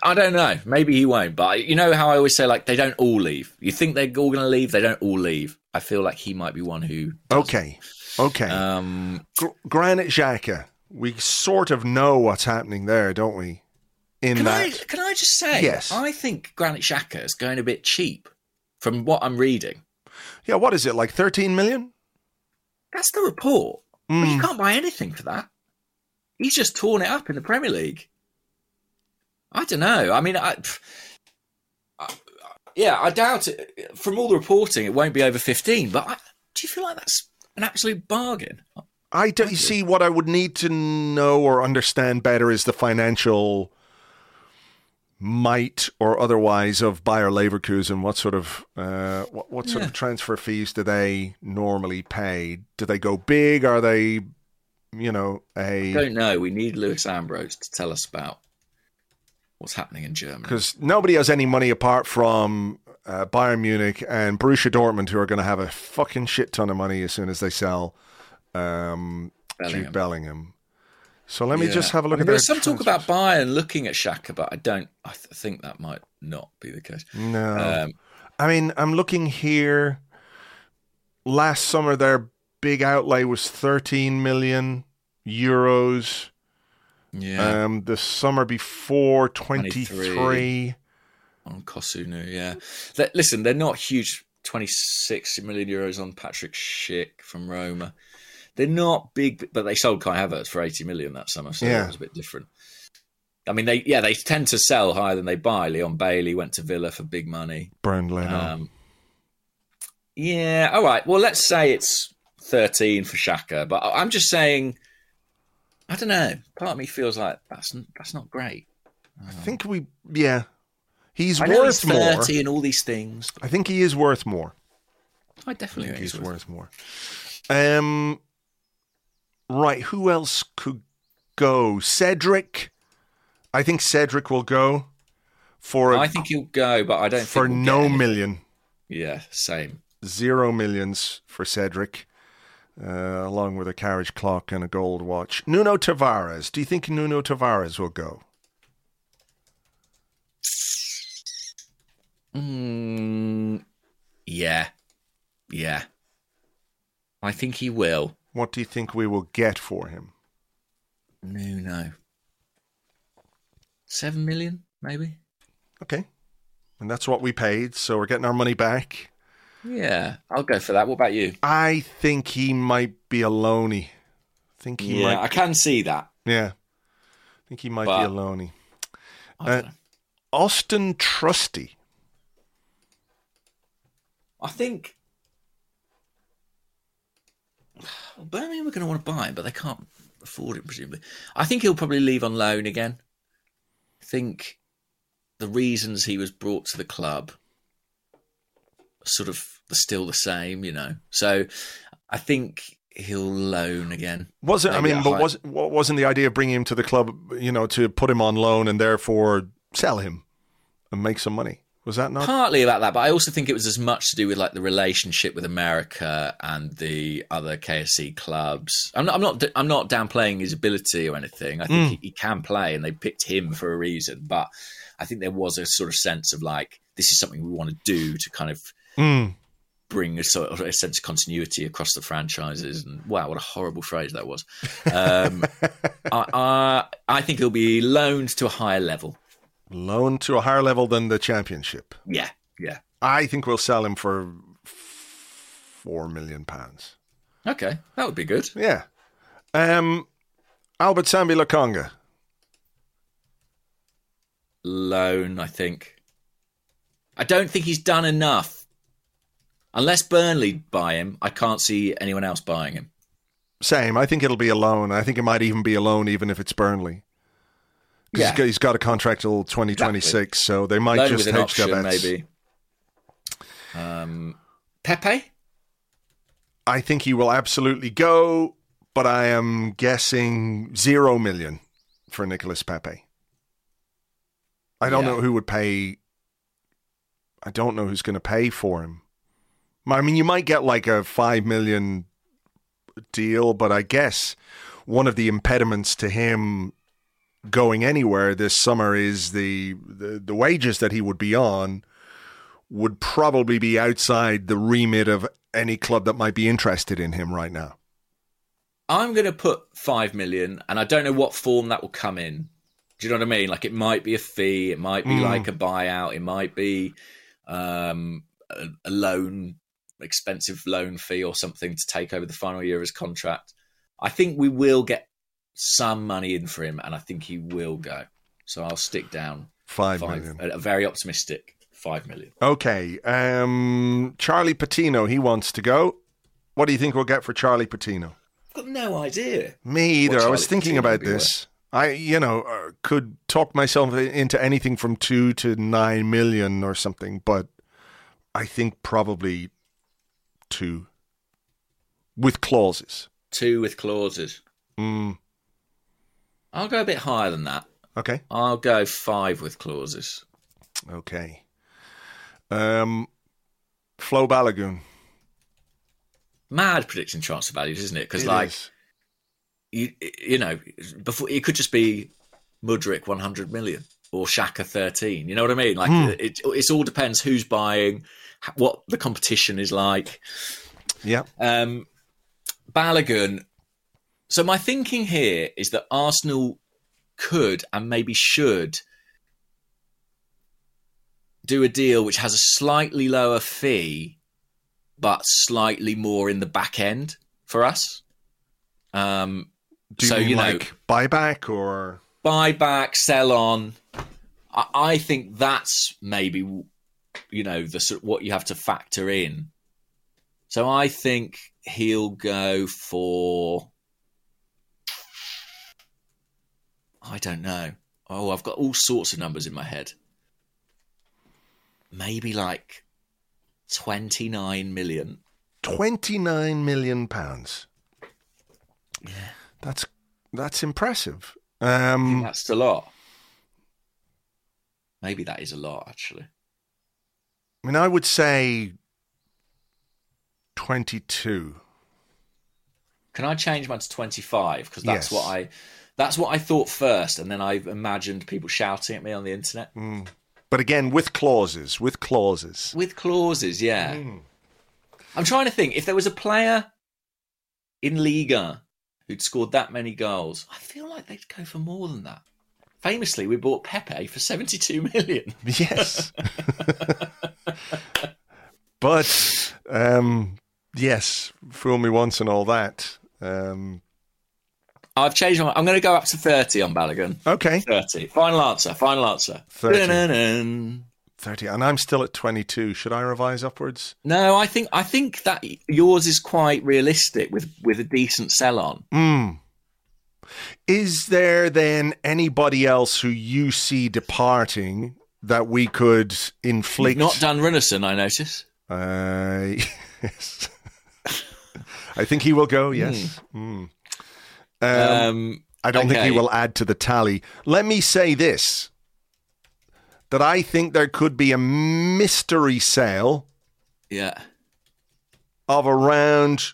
I don't know. Maybe he won't. But you know how I always say, like, they don't all leave. You think they're all going to leave? They don't all leave. I feel like he might be one who. Okay. Okay. Um, Gr- Granit Xhaka. We sort of know what's happening there, don't we? In can I that. can I just say? Yes. I think Granit Xhaka is going a bit cheap from what I'm reading. Yeah, what is it, like 13 million? That's the report. But you Mm. can't buy anything for that. He's just torn it up in the Premier League. I don't know. I mean, I, I- yeah, I doubt it. From all the reporting, it won't be over 15. But I, do you feel like that's an absolute bargain? I don't you see what I would need to know or understand better is the financial might or otherwise of Bayer Leverkusen. What sort of uh, what, what sort Yeah. of transfer fees do they normally pay? Do they go big? Are they, you know, a Don't know. We need Lewis Ambrose to tell us about what's happening in Germany. because nobody has any money apart from uh, Bayern Munich and Borussia Dortmund, who are going to have a fucking shit ton of money as soon as they sell um, Bellingham. Jude Bellingham. So let me Yeah. just have a look I mean, at some talk transfers. about Bayern looking at Xhaka, but I don't. I th- think that might not be the case. No, Um, I mean I'm looking here. Last summer, their big outlay was 13 million euros. yeah, Um, the summer before 23. 23. on Kossounou. Yeah, Th- listen, they're not huge. 26 million euros on Patrick Schick from Roma. They're not big, but they sold Kai Havertz for 80 million that summer, so Yeah. it was a bit different. I mean, they yeah they tend to sell higher than they buy. Leon Bailey went to Villa for big money. Leno. Um, yeah, all right. Well, let's say it's 13 for Xhaka, but I'm just saying, I don't know. Part of me feels like that's that's not great. I think we, yeah, he's I worth he's more. 30 and all these things. I think he is worth more. I definitely I think think he's worth. worth more. Um, right. Who else could go? Cedric. I think Cedric will go for a, I think he'll go, but I don't for think we'll no million, Yeah, same. zero millions for Cedric, uh, along with a carriage clock and a gold watch. Nuno Tavares. Do you think Nuno Tavares will go? Mm, yeah, yeah. I think he will. What do you think we will get for him? No, no. Seven million, maybe. Okay, and that's what we paid, so we're getting our money back. Yeah, I'll go for that. What about you? I think he might be a loney. I think he Yeah, might I can see that. Yeah. I think he might But- be a loney. Uh. Austin Trusty. I think well, Birmingham are going to want to buy him, but they can't afford it, presumably. I think he'll probably leave on loan again. I think the reasons he was brought to the club sort of are still the same, you know. So I think he'll loan again. Was it? I mean, but high- was what wasn't the idea of bringing him to the club? You know, to put him on loan and therefore sell him and make some money. Was that not? Partly about that, but I also think it was as much to do with like the relationship with America and the other KSE clubs. I'm not, I'm not, I'm not downplaying his ability or anything. I think he, he can play, and they picked him for a reason. But I think there was a sort of sense of like this is something we want to do to kind of Mm. bring a sort of a sense of continuity across the franchises. And wow, what a horrible phrase that was. Um, (laughs) I, I, I think he'll be loaned to a higher level. Loan to a higher level than the championship. Yeah, yeah. I think we'll sell him for four million pounds. Okay, that would be good. Yeah. Um, Albert Sambi Lokonga. loan, I think. I don't think he's done enough. Unless Burnley buy him, I can't see anyone else buying him. Same. I think it'll be a loan. I think it might even be a loan, even if it's Burnley. Yeah. he's got- he's got a contract till 2026, so they might Loan just hedge their bets. maybe. Um, Pepe? I think he will absolutely go, but I am guessing zero million for Nicholas Pepe. I don't Yeah. know who would pay. I don't know who's going to pay for him. I mean, you might get like a five million deal, but I guess one of the impediments to him going anywhere this summer is the the, the wages that he would be on would probably be outside the remit of any club that might be interested in him right now. I'm going to put five million, and I don't know what form that will come in. Do you know what I mean? Like it might be a fee, it might be Mm. like a buyout, it might be um, a, a loan, expensive loan fee or something to take over the final year of his contract. I think we will get some money in for him, and I think he will go. So I'll stick down Five five, million. a, a very optimistic five million. Okay. Um, Charlie Patino, he wants to go. What do you think we'll get for Charlie Patino? I've got no idea. Me either. I was thinking Patino about this. I, you know, uh, could talk myself into anything from two to nine million or something, but I think probably two with clauses. Two with clauses. Mm, I'll go a bit higher than that. okay. I'll go five with clauses. Okay. Um, Flo Balogun. Mad predicting transfer values, isn't it? Because like is. you, you know, before it could just be Mudryk 100 million or Xhaka 13. You know what I mean? Like Hmm. it, it all depends who's buying, what the competition is like. Yeah. Um, Balogun. So my thinking here is that Arsenal could and maybe should do a deal which has a slightly lower fee, but slightly more in the back end for us. Um, Do you so mean you know, like buyback or? buy back, sell on. I, I think that's maybe you know the sort of what you have to factor in. So I think he'll go for. I don't know. Oh, I've got all sorts of numbers in my head. Maybe like twenty nine million. 29 million pounds. Yeah, That's that's impressive. Um, that's a lot. Maybe that is a lot, actually. I mean, I would say 22. Can I change mine to 25? Because that's Yes. what I that's what I thought first, and then I imagined people shouting at me on the internet But again, with clauses, with clauses. with clauses. Yeah, I'm trying to think if there was a player in Liga who'd scored that many goals. I feel like they'd go for more than that. Famously, we bought Pepe for 72 (laughs) million. Yes. but um, yes, fool me once and all that. Um, I've changed my. I'm going to go up to 30 on Balogun. okay, 30. Final answer. Final answer. 30. Dun-dun-dun. 30, and I'm still at 22. Should I revise upwards? No, I think I think that yours is quite realistic with with a decent sell on. Mm. Is there then anybody else who you see departing that we could inflict? Not done Runarsson, I notice. Uh, (laughs) yes. (laughs) I think he will go. Yes. Mm. Um, Um, I don't think he will add to the tally. Let me say this. that I think there could be a mystery sale Yeah. of around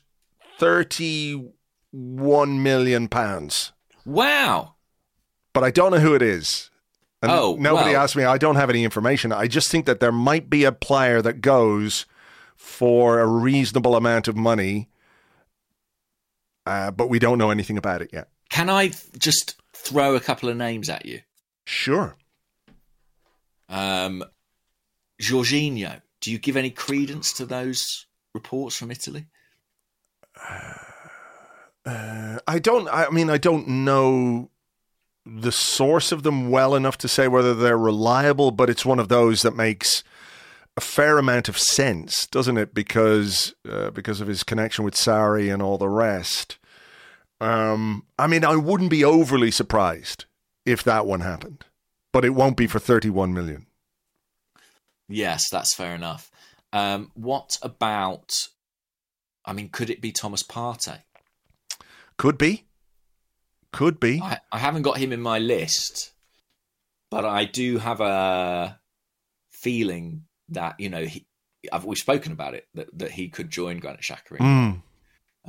31 million pounds. Wow. But I don't know who it is. And Oh, nobody well- asked me. I don't have any information. I just think that there might be a player that goes for a reasonable amount of money, uh, but we don't know anything about it yet. Can I th- just throw a couple of names at you? Sure. Um, Jorginho. Do you give any credence to those reports from Italy? Uh, I don't. I mean, I don't know the source of them well enough to say whether they're reliable, but it's one of those that makes a fair amount of sense, doesn't it? Because uh, because of his connection with Sarri and all the rest. Um, I mean, I wouldn't be overly surprised if that one happened, but it won't be for thirty-one million. Yes, that's fair enough. Um, what about? I mean, could it be Thomas Partey? Could be, could be. I, I haven't got him in my list, but I do have a feeling that you know he. I've, we've spoken about it that, that he could join Granit Xhaka. Mm.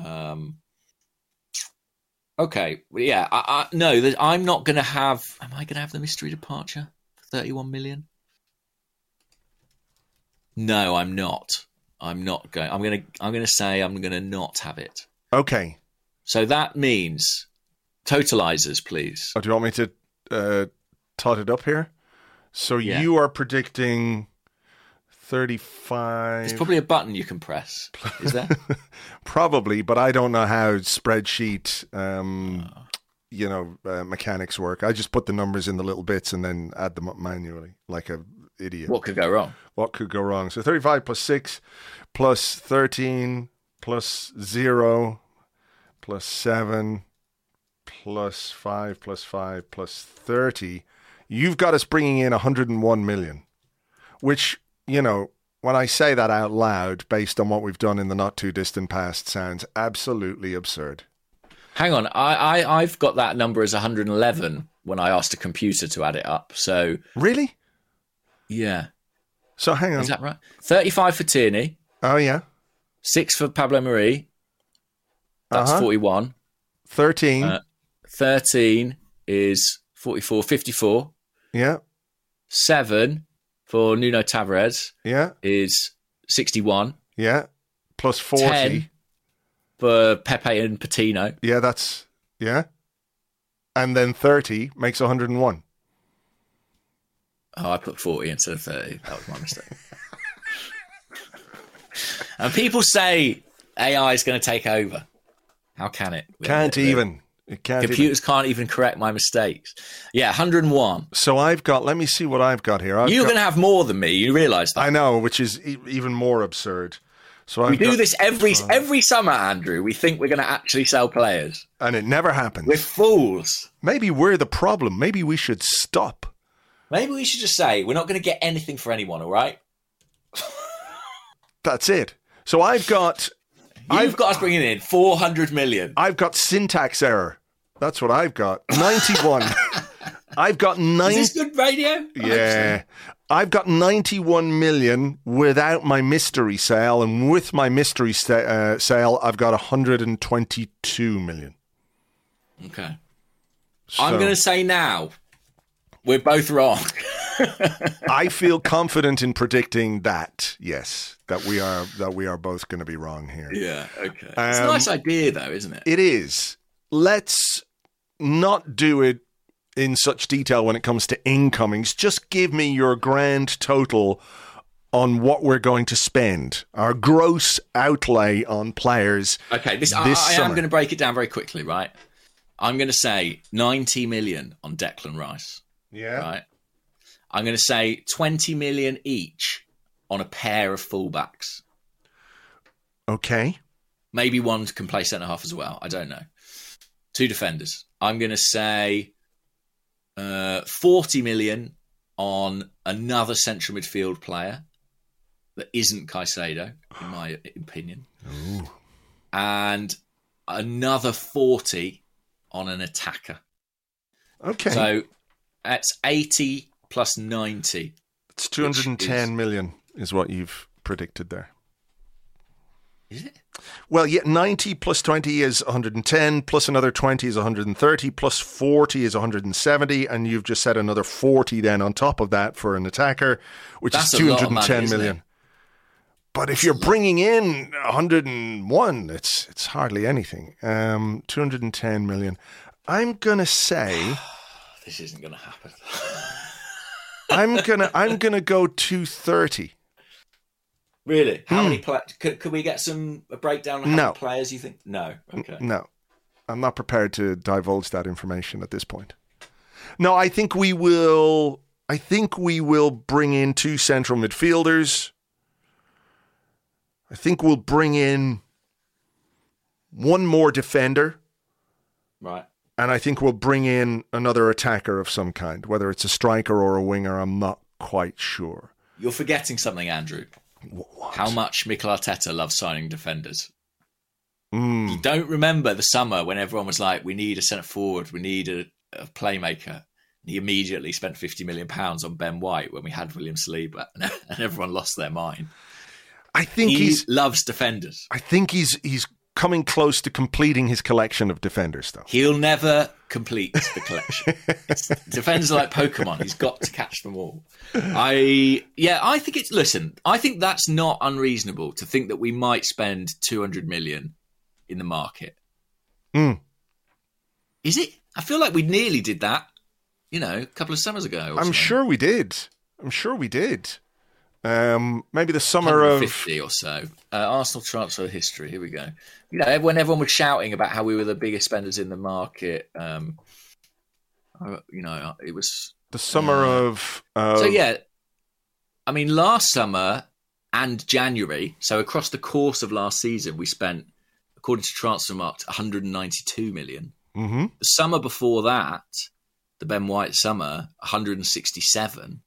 Um, okay, well, yeah, I, I, no, I'm not going to have. Am I going to have the mystery departure for 31 million? No, I'm not. I'm not going. I'm going to. I'm going to say I'm going to not have it. Okay. So that means totalizers, please. Oh, do you want me to uh, tot it up here? So Yeah. you are predicting 35. There's probably a button you can press. Is there? (laughs) Probably, but I don't know how spreadsheet, um, you know, uh, mechanics work. I just put the numbers in the little bits and then add them up manually, like a idiot. what could go wrong? What could go wrong? So 35 plus 6 plus 13 plus 0 plus 7 plus 5 plus 5 plus 30. You've got us bringing in 101 million, which, you know, when I say that out loud, based on what we've done in the not too distant past, sounds absolutely absurd. Hang on, I, I I've got that number as 111 when I asked a computer to add it up. So Really? yeah, So hang on. is that right? 35 for Tierney, oh, yeah. six for Pablo Marí. That's Uh-huh. 41. 13. Uh, 13 is 44, 54. yeah. Seven for Nuno Tavares Yeah. is 61. Yeah. Plus 40. 10 for Pepe and Patino. Yeah, that's yeah. And then 30 makes 101. Oh, I put 40 instead of 30. That was my mistake. (laughs) and people say AI is going to take over. How can it? Can't even. Can't even. Computers can't even correct my mistakes. Yeah, 101. So I've got let me see what I've got here. I've You're got, going to have more than me. You realise that? I know, which is e- even more absurd. So I've we do got- this every every summer, Andrew. We think we're going to actually sell players. and it never happens. We're fools. Maybe we're the problem. Maybe we should stop. Maybe we should just say we're not going to get anything for anyone. All right? That's it. So I've got I've got us bringing in 400 million. I've got syntax error. That's what I've got. 91. (laughs) I've got Is 90 this good radio? Yeah. I've got 91 million without my mystery sale, and with my mystery sa- uh, sale, I've got 122 million. Okay. I'm going to say now we're both wrong. (laughs) I feel confident in predicting that. Yes, that we are that we are both going to be wrong here. yeah. Okay. it's a Um, nice idea, though, isn't it? It is. Let's not do it in such detail when it comes to incomings. Just give me your grand total on what we're going to spend. Our gross outlay on players. Okay. This, I, this I am going to break it down very quickly, right? I'm going to say 90 million on Declan Rice, Yeah. right? I'm going to say 20 million each on a pair of fullbacks. Okay. Maybe one can play centre half as well. I don't know. Two defenders. I'm going to say uh, 40 million on another central midfield player that isn't Caicedo, in my opinion. And another 40 on an attacker. Okay. So that's 80 plus 90. It's two hundred and ten is- million is what you've predicted there. Is it? Well, yeah, 90 plus 20 is 110, plus another 20 is 130, plus 40 is 170, and you've just said another 40 then on top of that for an attacker, which That's is a lot of money, million. it? But if you're bringing in 101, it's it's hardly anything. Um, 210 million. I'm gonna say (sighs) This isn't going to happen. (laughs) I'm gonna I'm gonna go 230. really? How many players? Could, could we get some a breakdown of how Hmm. No. many players you think? No. Okay. No, I'm not prepared to divulge that information at this point. No, I think we will. I think we will bring in two central midfielders. I think we'll bring in one more defender, Right. And I think we'll bring in another attacker of some kind, whether it's a striker or a winger. I'm not quite sure. You're forgetting something, Andrew. How much Mikel Arteta loves signing defenders. Mm. You don't remember the summer when everyone was like, "We need a centre forward, we need a, a playmaker." He immediately spent fifty million pounds on Ben White when we had William Saliba, (laughs) and everyone lost their mind. I think He he's. loves defenders. I think he's he's coming close to completing his collection of defenders, though. He'll never complete the collection. (laughs) Defenders are like Pokemon. He's got to catch them all. I yeah, I think it's listen. I think that's not unreasonable to think that we might spend two hundred million in the market. Mm. Is it? I feel like we nearly did that. You know, a couple of summers ago. or I'm sure we did. I'm sure we did. Um, maybe the summer of fifty or so. Uh, Arsenal transfer history. Here we go. You know, when everyone was shouting about how we were the biggest spenders in the market, um, uh, you know, it was the summer Uh, of. Uh, So yeah, I mean, last summer and January, so across the course of last season, we spent, according to Transfermarkt, 192 million. hmm The summer before that, the Ben White summer, 167.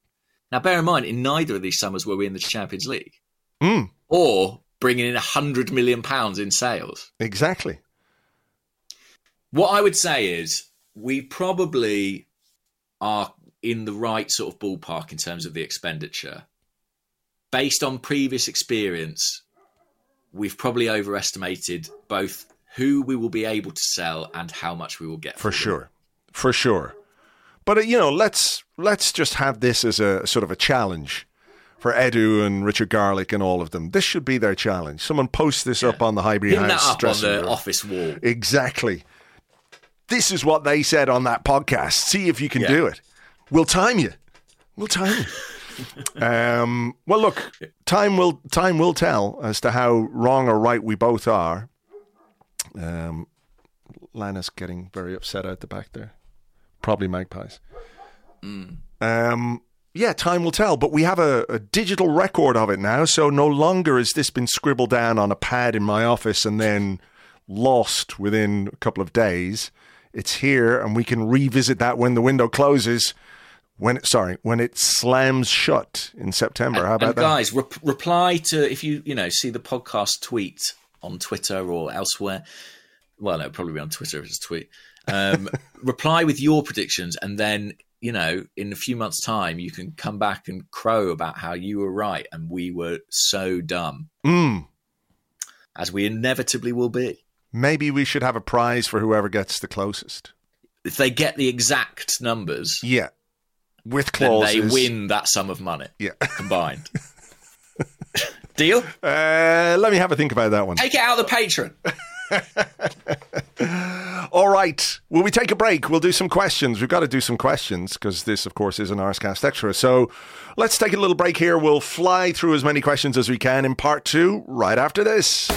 Now, bear in mind, in neither of these summers were we in the Champions League Mm, or bringing in 100 million pounds in sales. exactly. What I would say is we probably are in the right sort of ballpark in terms of the expenditure. Based on previous experience, we've probably overestimated both who we will be able to sell and how much we will get For them. sure, for sure. But uh, you know, let's let's just have this as a sort of a challenge for Edu and Richard Garlick and all of them. This should be their challenge. Someone post this up on the Highbury Pin that House up on the room. office wall. Exactly. This is what they said on that podcast. See if you can Yeah. do it. We'll time you. We'll time you. (laughs) um, well, look, time will time will tell as to how wrong or right we both are. Um, Lana's getting very upset out the back there. Probably magpies. Um, yeah, time will tell. But we have a, a digital record of it now, so no longer has this been scribbled down on a pad in my office and then lost within a couple of days. It's here, and we can revisit that when the window closes. When sorry, when it slams shut in September. How about and that? guys, rep- reply to if you you know see the podcast tweet on Twitter or elsewhere. Well, no, probably be on Twitter if it's a tweet. Um, (laughs) reply with your predictions, and then you know in a few months' time you can come back and crow about how you were right and we were so dumb, Mm, as we inevitably will be. maybe we should have a prize for whoever gets the closest. If they get the exact numbers, Yeah, with clauses. they win that sum of money Yeah. (laughs) combined. (laughs) Deal? Uh, let me have a think about that one. Take it out of the patron. (laughs) All right. Will we take a break? We'll do some questions. We've got to do some questions because this, of course, is an Arsecast Extra. So let's take a little break here. We'll fly through as many questions as we can in part two right after this.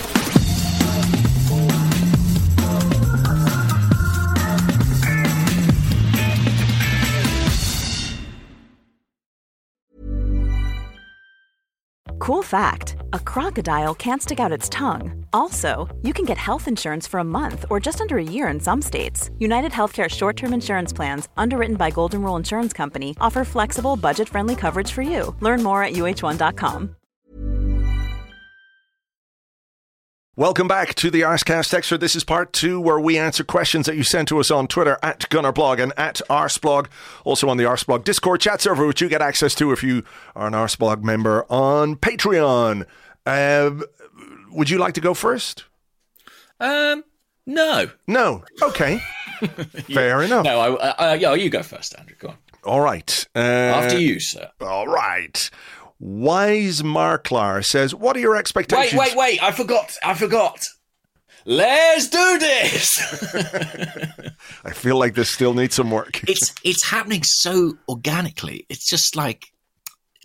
Cool fact a crocodile can't stick out its tongue. Also, you can get health insurance for a month or just under a year in some states. United Healthcare short term insurance plans, underwritten by Golden Rule Insurance Company, offer flexible, budget friendly coverage for you. Learn more at uh1.com. Welcome back to the Arsecast Extra. This is part two where we answer questions that you send to us on Twitter at GunnerBlog and at Arseblog. Also on the Arseblog Discord chat server, which you get access to if you are an Arseblog member on Patreon. Uh, would you like to go first? Um, no. No. Okay. (laughs) Fair enough. No, I, I, I, yeah, you go first, Andrew. Go on. All right. Uh, After you, sir. All right. Wise Marklar says, "What are your expectations?" Wait, wait, wait! I forgot. I forgot. Let's do this. (laughs) I feel like this still needs some work. it's it's happening so organically. It's just like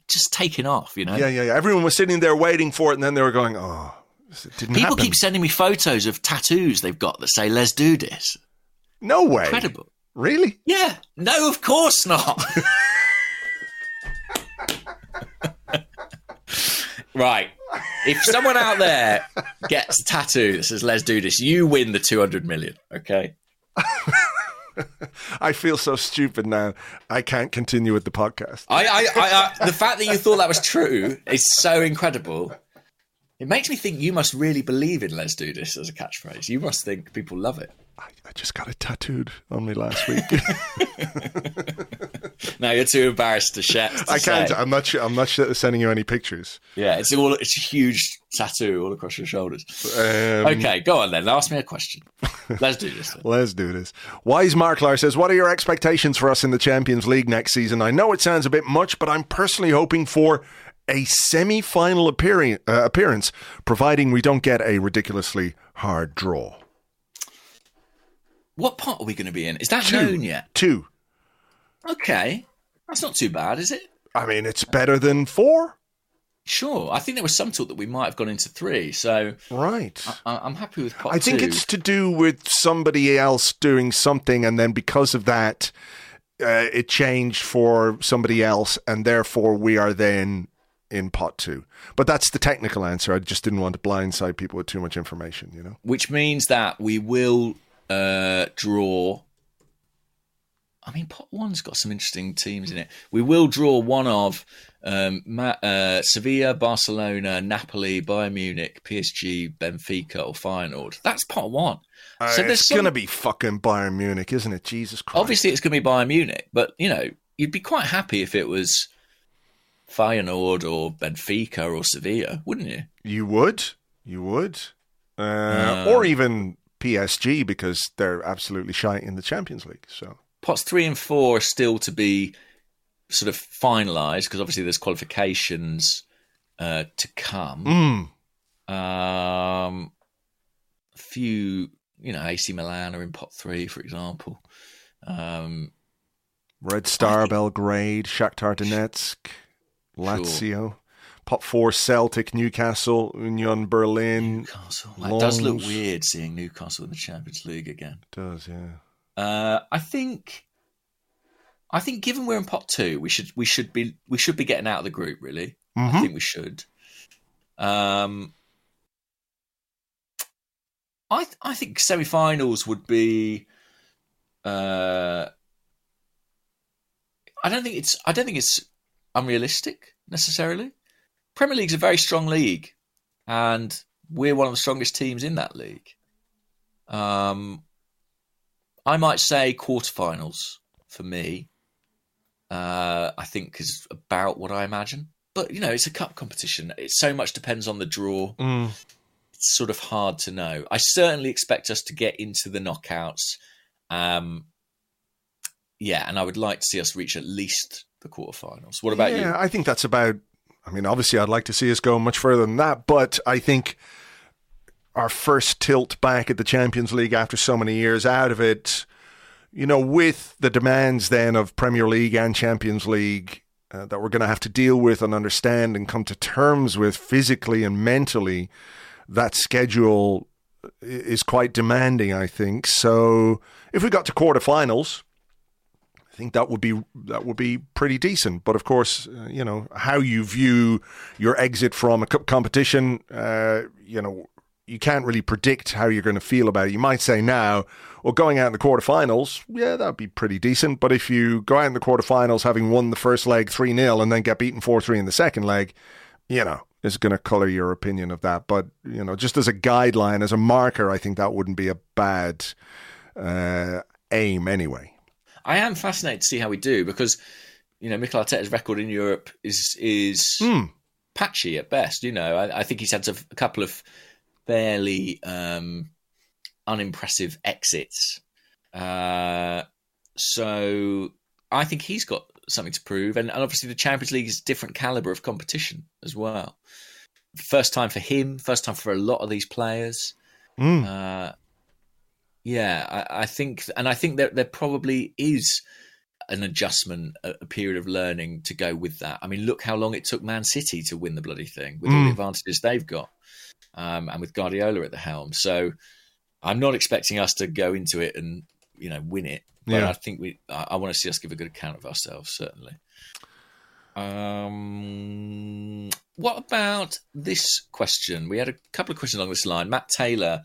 just taking off, you know. yeah, yeah, yeah. Everyone was sitting there waiting for it, and then they were going, "Oh, it didn't People happen." keep sending me photos of tattoos they've got that say "Let's do this." no way. Incredible. Really? Yeah. No, of course not. (laughs) right. If someone out there gets a tattoo that says "Let's do this," you win the two hundred million. Okay. (laughs) (laughs) I feel so stupid now. I can't continue with the podcast. I, I, I, I, the fact that you thought that was true is so incredible. It makes me think you must really believe in "Let's do this" as a catchphrase. You must think people love it. I, I just got it tattooed on me last week. (laughs) Now you're too embarrassed to share. I can't. say. I'm not. I'm not sure sending you any pictures. Yeah, it's all. It's a huge tattoo all across your shoulders. Um, Okay, go on then. Ask me a question. Let's do this. Then. (laughs) Let's do this. Wise Marklar says, What are your expectations for us in the Champions League next season? I know it sounds a bit much, but I'm personally hoping for a semi final appearance, uh, appearance, providing we don't get a ridiculously hard draw. What part are we going to be in? Is that Two. known yet? Two. Okay, that's not too bad, is it? I mean, it's better than four. Sure. I think there was some talk that we might have gone into three, so Right. I, I'm happy with pot I think two. it's to do with somebody else doing something, and then because of that, uh, it changed for somebody else, and therefore we are then in pot two. But that's the technical answer. I just didn't want to blindside people with too much information, you know? which means that we will uh, draw. I mean, pot one's got some interesting teams in it. We will draw one of um, Ma- uh, Sevilla, Barcelona, Napoli, Bayern Munich, PSG, Benfica, or Feyenoord. That's pot one. So Uh, there's it's some- going to be fucking Bayern Munich, isn't it? Jesus Christ. Obviously, it's going to be Bayern Munich, but you know, you'd be quite happy if it was Feyenoord or Benfica or Sevilla, wouldn't you? You would. You would. Uh. or even PSG because they're absolutely shy in the Champions League. So pots three and four are still to be sort of finalised because obviously there's qualifications uh, to come. mm, Um, a few, you know, AC Milan are in pot three, for example. Um, Red Star Belgrade, Shakhtar Donetsk, Lazio. Pot four Celtic, Newcastle, Union Berlin. Newcastle. It does look weird seeing Newcastle in the Champions League again. It Does yeah. Uh, I think, I think, given we're in pot two, we should we should be we should be getting out of the group. Really, I Mhm. think we should. Um, I I think semi-finals would be. Uh, I don't think it's I don't think it's unrealistic necessarily. Premier League's a very strong league, and we're one of the strongest teams in that league. Um, I might say quarterfinals for me. Uh, I think is about what I imagine. But you know, it's a cup competition. It so much depends on the draw. Mm. It's sort of hard to know. I certainly expect us to get into the knockouts. Um, yeah, and I would like to see us reach at least the quarterfinals. What about yeah, you? I think that's about. I mean, obviously, I'd like to see us go much further than that, but I think our first tilt back at the Champions League after so many years out of it, you know, with the demands then of Premier League and Champions League uh, that we're going to have to deal with and understand and come to terms with physically and mentally, that schedule is quite demanding, I think. So if we got to quarterfinals, think that would be that would be pretty decent. But of course, uh, you know how you view your exit from a cup competition. Uh, you know you can't really predict how you're going to feel about it. You might say now, well, going out in the quarterfinals, yeah, that'd be pretty decent. But if you go out in the quarterfinals having won the first leg three 0 and then get beaten four three in the second leg, you know is going to color your opinion of that. But you know, just as a guideline, as a marker, I think that wouldn't be a bad uh, aim anyway. I am fascinated to see how we do because you know Mikel Arteta's record in Europe is is mm. patchy at best. You know, I, I think he's had a, a couple of fairly um, unimpressive exits. Uh, so I think he's got something to prove, and, and obviously the Champions League is a different caliber of competition as well. First time for him, first time for a lot of these players. Mm. Uh, yeah, I, I, think, and I think that there probably is an adjustment, a, a, period of learning to go with that. I mean, look how long it took Man City to win the bloody thing with mm. all the advantages they've got, um, and with Guardiola at the helm. So I'm not expecting us to go into it and you know win it, but yeah. I think we. I, I want to see us give a good account of ourselves, certainly. Um, what about this question? We had a couple of questions along this line. Matt Taylor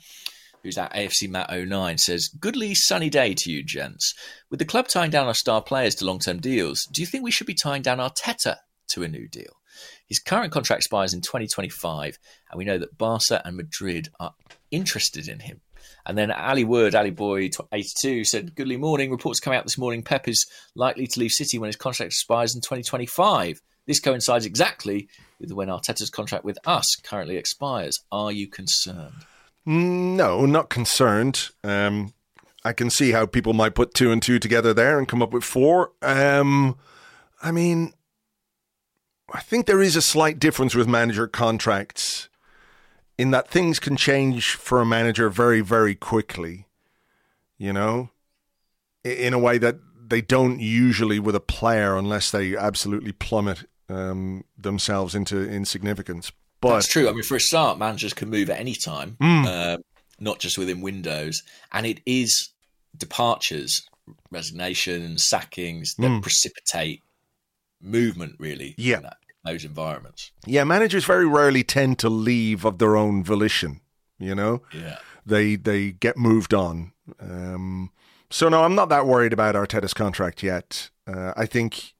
who's at AFC Matt 09, says, Goodly sunny day to you, gents. With the club tying down our star players to long term deals, do you think we should be tying down Arteta to a new deal? His current contract expires in 2025, and we know that Barca and Madrid are interested in him. And then Ali Wood, Ali Boy 82 said, Goodly morning. Reports come out this morning. Pep is likely to leave City when his contract expires in 2025. This coincides exactly with when Arteta's contract with us currently expires. Are you concerned? No, not concerned. Um, I can see how people might put two and two together there and come up with four. Um, I mean, I think there is a slight difference with manager contracts in that things can change for a manager very, very quickly, you know, in a way that they don't usually with a player unless they absolutely plummet um, themselves into insignificance. But that's true. I mean, for a start, managers can move at any time, mm. uh, not just within windows, and it is departures, resignations, sackings that mm. precipitate movement. Really, yeah. In that, those environments. Yeah, managers very rarely tend to leave of their own volition. You know, yeah, they they get moved on. Um, so no, I'm not that worried about Arteta's contract yet. Uh, I think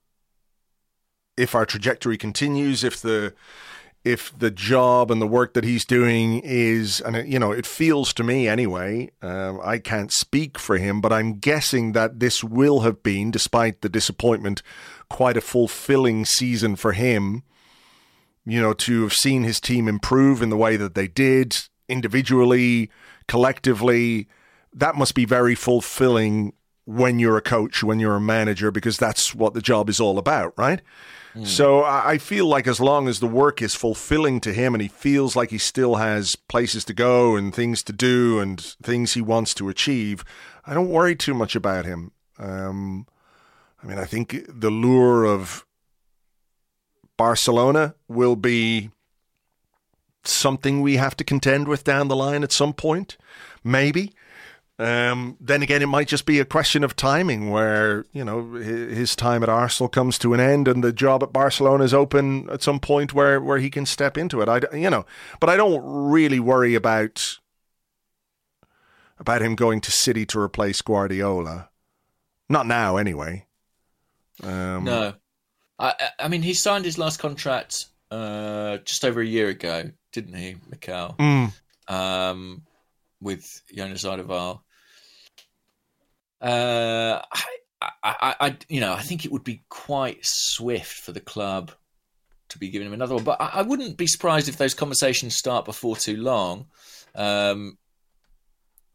if our trajectory continues, if the if the job and the work that he's doing is, and it, you know, it feels to me anyway, um, I can't speak for him, but I'm guessing that this will have been, despite the disappointment, quite a fulfilling season for him. You know, to have seen his team improve in the way that they did, individually, collectively, that must be very fulfilling when you're a coach, when you're a manager, because that's what the job is all about, right? Hmm. So I feel like as long as the work is fulfilling to him and he feels like he still has places to go and things to do and things he wants to achieve, I don't worry too much about him. Um, I mean, I think the lure of Barcelona will be something we have to contend with down the line at some point, maybe. Um, then again, it might just be a question of timing where, you know, his time at Arsenal comes to an end and the job at Barcelona is open at some point where, where he can step into it. I, you know, but I don't really worry about, about him going to City to replace Guardiola. Not now, anyway. Um, no. I, I mean, he signed his last contract uh, just over a year ago, didn't he, Mikel? Mm. Um, with Jonas Eidevall. Uh, I, I, I, you know, I think it would be quite swift for the club to be giving him another one. But I, I wouldn't be surprised if those conversations start before too long. Um,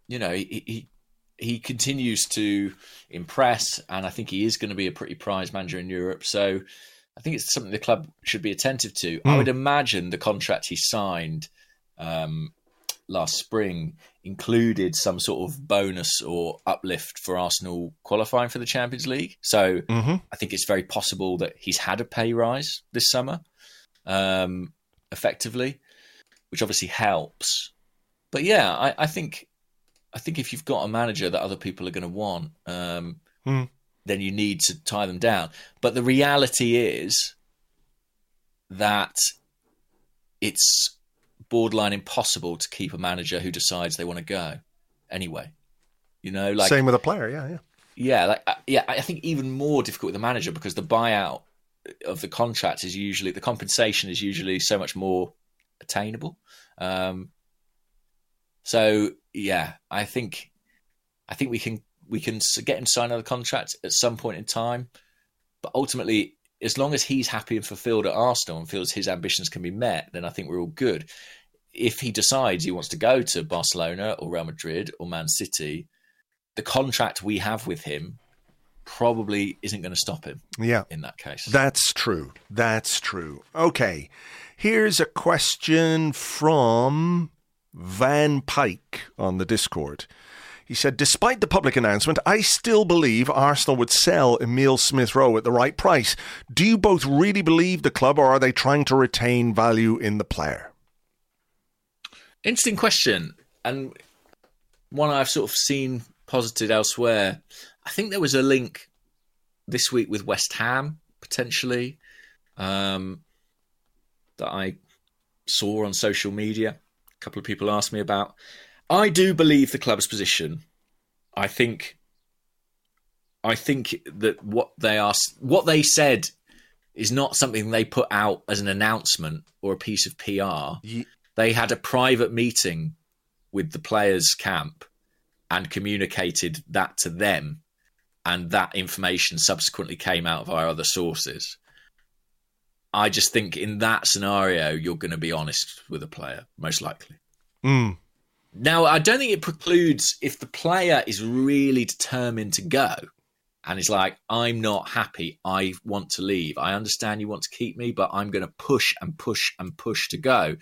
you know, he, he he continues to impress, and I think he is going to be a pretty prized manager in Europe. So I think it's something the club should be attentive to. Mm. I hmm. would imagine the contract he signed um, last spring included some sort of bonus or uplift for Arsenal qualifying for the Champions League. So mm-hmm. I think it's very possible that he's had a pay rise this summer, um, effectively, which obviously helps. But yeah, I, I, think I think if you've got a manager that other people are going to want, um, mm. then you need to tie them down. But the reality is that it's borderline impossible to keep a manager who decides they want to go anyway. You know, like same with a player, yeah, yeah, yeah. Like, uh, yeah, I think even more difficult with the manager because the buyout of the contract is usually the compensation is usually so much more attainable. Um, so yeah, I think I think we can we can get him to sign another contract at some point in time, but ultimately, as long as he's happy and fulfilled at Arsenal and feels his ambitions can be met, then I think we're all good. If he decides he wants to go to Barcelona or Real Madrid or Man City, the contract we have with him probably isn't going to stop him. Yeah. In that case. That's true. That's true. Okay. Here's a question from Van Pike on the Discord. He said, Despite the public announcement, I still believe Arsenal would sell Emil Smith Rowe at the right price. Do you both really believe the club, or are they trying to retain value in the player? Interesting question, and one I've sort of seen posited elsewhere. I think there was a link this week with West Ham potentially um, that I saw on social media. A couple of people asked me about. I do believe the club's position. I think. I think that what they are, what they said, is not something they put out as an announcement or a piece of PR. They had a private meeting with the players' camp and communicated that to them and that information subsequently came out via other sources. I just think in that scenario, you're going to be honest with a player, most likely. Mm. Now, I don't think it precludes if the player is really determined to go and is like, I'm not happy, I want to leave. I understand you want to keep me, but I'm going to push and push and push to go.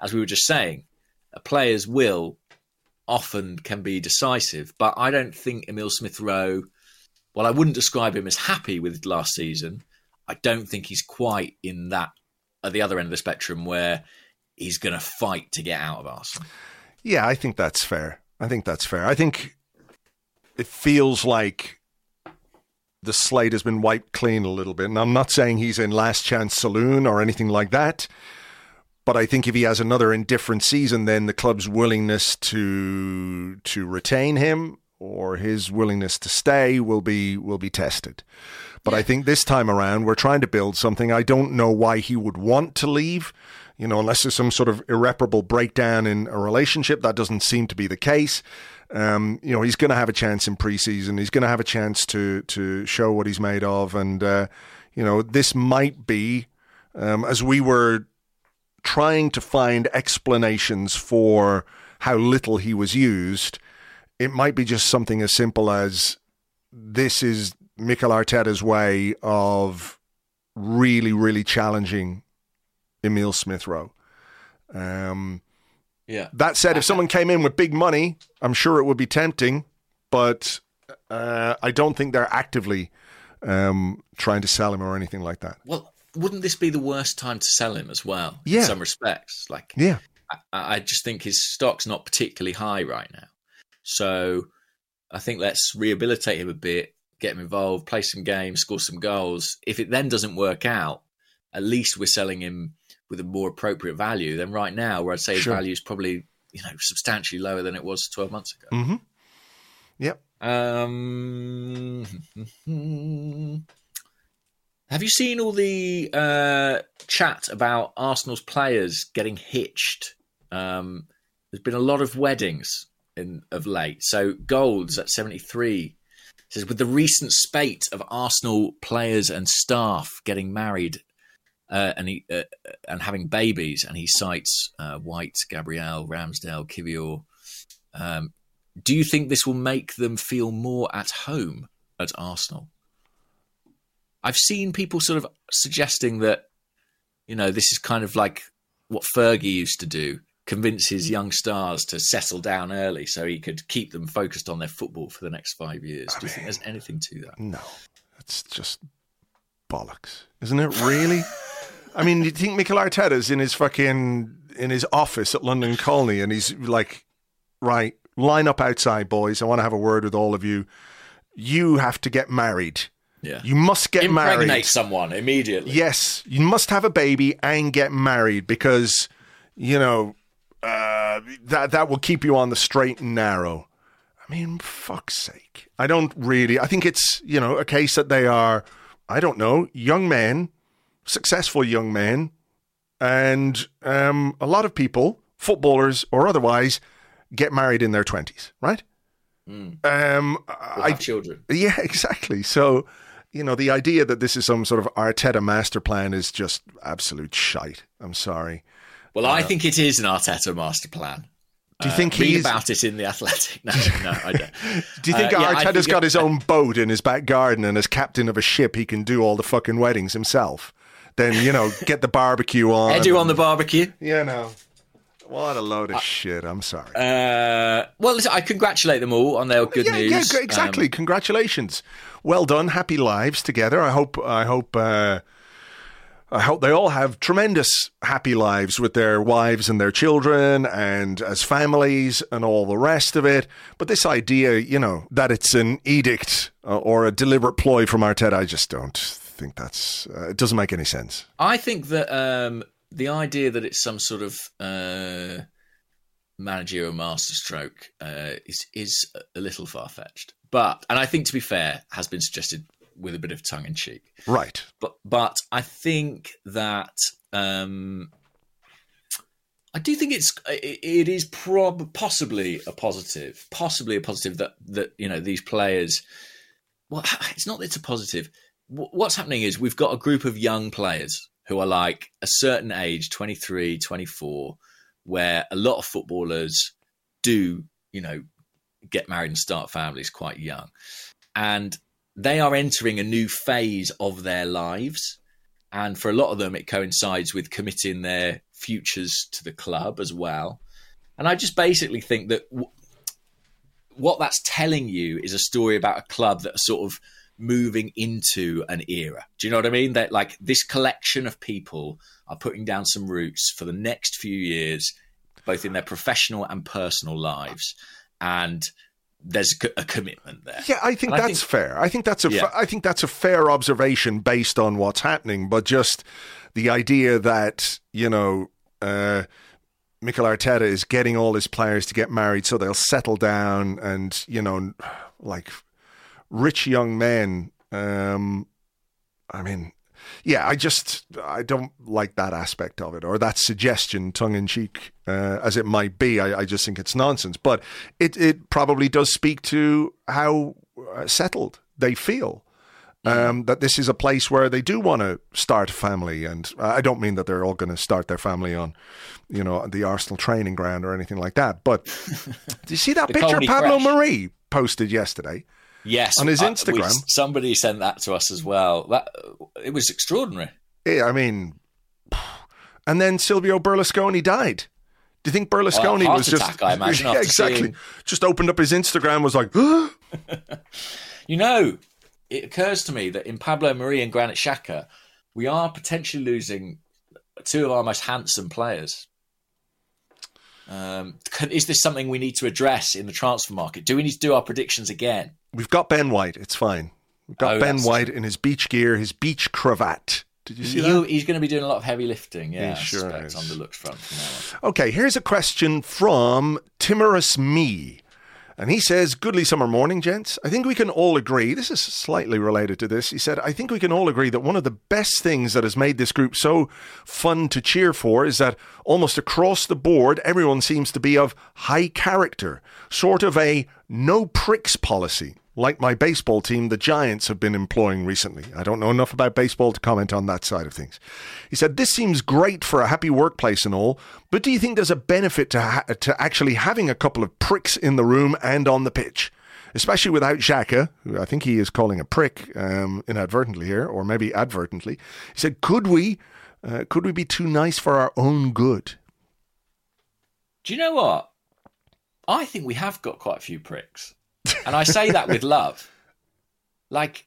As we were just saying, a player's will often can be decisive, but I don't think Emil Smith Rowe well, I wouldn't describe him as happy with last season, I don't think he's quite in that at the other end of the spectrum where he's going to fight to get out of Arsenal. Yeah, I think that's fair. I think that's fair. I think it feels like the slate has been wiped clean a little bit. And I'm not saying he's in last chance saloon or anything like that. But I think if he has another indifferent season, then the club's willingness to to retain him or his willingness to stay will be will be tested. But I think this time around we're trying to build something. I don't know why he would want to leave, you know, unless there's some sort of irreparable breakdown in a relationship. That doesn't seem to be the case. Um, you know, he's going to have a chance in preseason. He's going to have a chance to to show what he's made of, and uh, you know, this might be um, as we were trying to find explanations for how little he was used it might be just something as simple as this is Mikel Arteta's way of really, really challenging Emil Smith Rowe. Um, yeah. That said, if someone came in with big money, I'm sure it would be tempting, but uh, I don't think they're actively um, trying to sell him or anything like that. Well, wouldn't this be the worst time to sell him as well? Yeah. In some respects, like yeah, I, I just think his stock's not particularly high right now. So I think let's rehabilitate him a bit, get him involved, play some games, score some goals. If it then doesn't work out, at least we're selling him with a more appropriate value than right now, where I'd say his sure. value is probably you know substantially lower than it was 12 months ago. Mm-hmm. Yep. Um, (laughs) have you seen all the uh, chat about Arsenal's players getting hitched? Um, there's been a lot of weddings in, of late. So Golds at 73 says with the recent spate of Arsenal players and staff getting married uh, and he, uh, and having babies, and he cites uh, White, Gabriel, Ramsdale, Kiwior. Um, do you think this will make them feel more at home at Arsenal? I've seen people sort of suggesting that you know this is kind of like what Fergie used to do convince his mm. young stars to settle down early so he could keep them focused on their football for the next five years. Do you think there's anything to that? No, it's just bollocks, isn't it? Really? I mean, do you think Mikel Arteta's in his fucking in his office at London Colney, and he's like, right, line up outside, boys. I want to have a word with all of you. You have to get married. Yeah. You must get Impregnate married. Impregnate someone immediately. Yes. You must have a baby and get married because, you know, uh, that that will keep you on the straight and narrow. I mean, fuck's sake. I don't really. I think it's you know a case that they are I don't know, young men, successful young men, and um, a lot of people, footballers or otherwise, get married in their 20s, right? Mm. Um, I, have children. yeah, (laughs) exactly. So, you know, the idea that this is some sort of Arteta master plan is just absolute shite. I'm sorry. Well, I think it is an Arteta master plan. Do you think Uh, he's? about it in the Athletic? No, no, I don't. (laughs) do you think Uh, yeah, Arteta's think got it- his own boat in his back garden and as captain of a ship, he can do all the fucking weddings himself? Then you know, (laughs) get the barbecue on. Edu on the barbecue. Yeah, no. What a load of shit. I'm sorry. Uh, well, listen, I congratulate them all on their good yeah, news. yeah, exactly. Um, Congratulations. Well done. Happy lives together. I hope. I hope. Uh, I hope they all have tremendous happy lives with their wives and their children and as families and all the rest of it. But this idea, you know, that it's an edict uh, or a deliberate ploy from Arteta, I just don't think that's. Uh, it doesn't make any sense. I think that um, the idea that it's some sort of uh, managerial masterstroke uh, is is a little far fetched. But and I think to be fair, has been suggested with a bit of tongue in cheek. Right. But but I think that um, I do think it's it, it is prob possibly a positive, possibly a positive that that you know these players. Well, (laughs) it's not that it's a positive. What's happening is we've got a group of young players who are like a certain age 23 24 where a lot of footballers do you know get married and start families quite young. And they are entering a new phase of their lives. And for a lot of them it coincides with committing their futures to the club as well. And i just basically think that w- what that's telling you is a story about a club that are sort of moving into an era. Do you know what i mean? That like this collection of people are putting down some roots for the next few years both in their professional and personal lives and there's a, commitment there Yeah, I think And I that's think- fair. I think that's a. Yeah. fa- I think that's a fair observation based on what's happening. But just the idea that you know, uh, Mikel Arteta is getting all his players to get married so they'll settle down, and you know, like rich young men. Um, I mean, yeah, I just I don't like that aspect of it or that suggestion, tongue in cheek uh, as it might be. I, I just think it's nonsense. But it it probably does speak to how uh, settled they feel. Um, that this is a place where they do want to start a family, and I don't mean that they're all going to start their family on, you know, the Arsenal training ground or anything like that. But (laughs) do you see that picture Pablo Crash. Marí posted yesterday? Yes, On his I- we- Instagram. somebody sent that to us as well. That it was extraordinary. Yeah, I mean, and then Silvio Berlusconi died. Do you think Berlusconi heart was just I imagine, (laughs) yeah, exactly? seeing- Just opened up his Instagram, was like, (gasps) (laughs) You know, it occurs to me that in Pablo Marí and Granit Xhaka, we are potentially losing two of our most handsome players. Um, is this something we need to address in the transfer market? Do we need to do our predictions again? We've got Ben White. It's fine. We've got Oh, Ben White in his beach gear, his beach cravat. Did you see He'll- that? he's going to be doing a lot of heavy lifting. Yeah, He sure is. on the looks front from. Okay, here's a question from Timorous Me. And he says, Goodly summer morning, gents. I think we can all agree, this is slightly related to this. He said, I think we can all agree that one of the best things that has made this group so fun to cheer for is that almost across the board, everyone seems to be of high character, sort of a no pricks policy. Like my baseball team, the Giants have been employing recently. I don't know enough about baseball to comment on that side of things. He said, This seems great for a happy workplace and all, but do you think there's a benefit to, ha- to actually having a couple of pricks in the room and on the pitch? Especially without Xhaka, who I think he is calling a prick um, inadvertently here, or maybe advertently. He said, Could we, uh, could we be too nice for our own good? Do you know what? I think we have got quite a few pricks. And I say that with love. Like,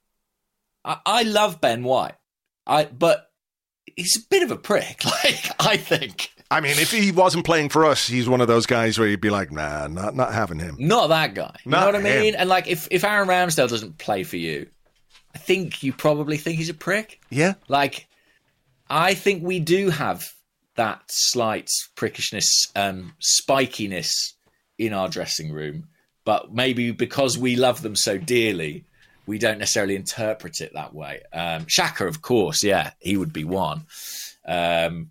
I, I love Ben White, I but he's a bit of a prick. (laughs) Like, I think I mean, if he wasn't playing for us, he's one of those guys where you'd be like, nah, not, not having him. not that guy. You Not know what I mean? him. And like, if if Aaron Ramsdale doesn't play for you, I think you probably think he's a prick. Yeah? Like, I think we do have that slight prickishness, um, spikiness in our dressing room, but maybe because we love them so dearly, we don't necessarily interpret it that way. Um, Xhaka, of course, yeah, he would be one. Um,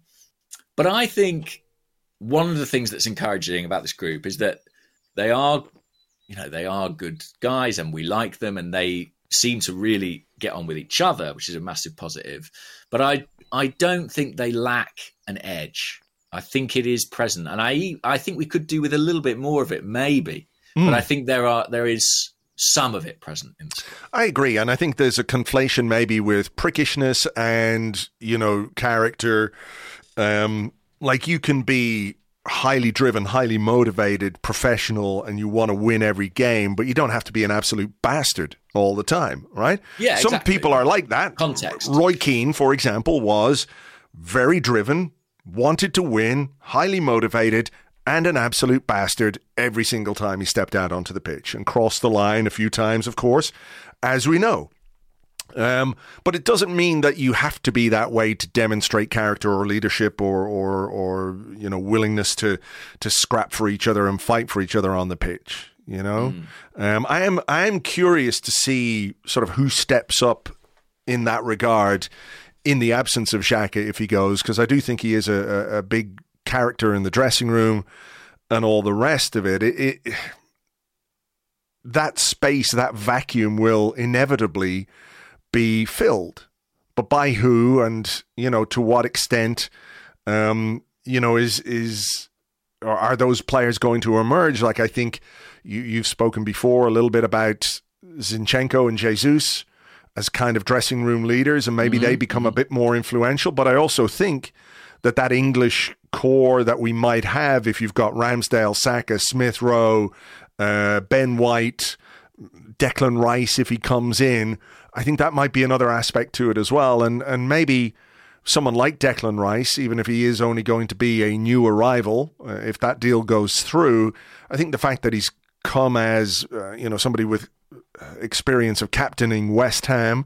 but I think one of the things that's encouraging about this group is that they are, you know, they are good guys and we like them and they seem to really get on with each other, which is a massive positive. But I, I don't think they lack an edge. I think it is present, and I, I think we could do with a little bit more of it, maybe. Mm. But I think there are, there is some of it present in this. I agree, and I think there's a conflation maybe with prickishness and you know character. Um, like you can be highly driven, highly motivated, professional, and you want to win every game, but you don't have to be an absolute bastard all the time, right? Yeah, some exactly. people are like that. Context. Roy Keane, for example, was very driven, wanted to win, highly motivated, and an absolute bastard every single time he stepped out onto the pitch and crossed the line a few times, of course, as we know. Um, but it doesn't mean that you have to be that way to demonstrate character or leadership or, or, or you know, willingness to, to scrap for each other and fight for each other on the pitch. You know, mm. um, I am I am curious to see sort of who steps up in that regard in the absence of Xhaka if he goes because I do think he is a, a, a, big character in the dressing room and all the rest of it. It, it that space, that vacuum will inevitably be filled. But by who and, you know, to what extent, um, you know, is, is, or are those players going to emerge? Like, I think you, you've spoken before a little bit about Zinchenko and Jesus as kind of dressing room leaders, and maybe mm-hmm. they become a bit more influential. But I also think that that English core that we might have, if you've got Ramsdale, Saka, Smith Rowe, uh, Ben White, Declan Rice, if he comes in, I think that might be another aspect to it as well. And and maybe someone like Declan Rice, even if he is only going to be a new arrival, uh, if that deal goes through, I think the fact that he's come as uh, you know somebody with uh, experience of captaining West Ham,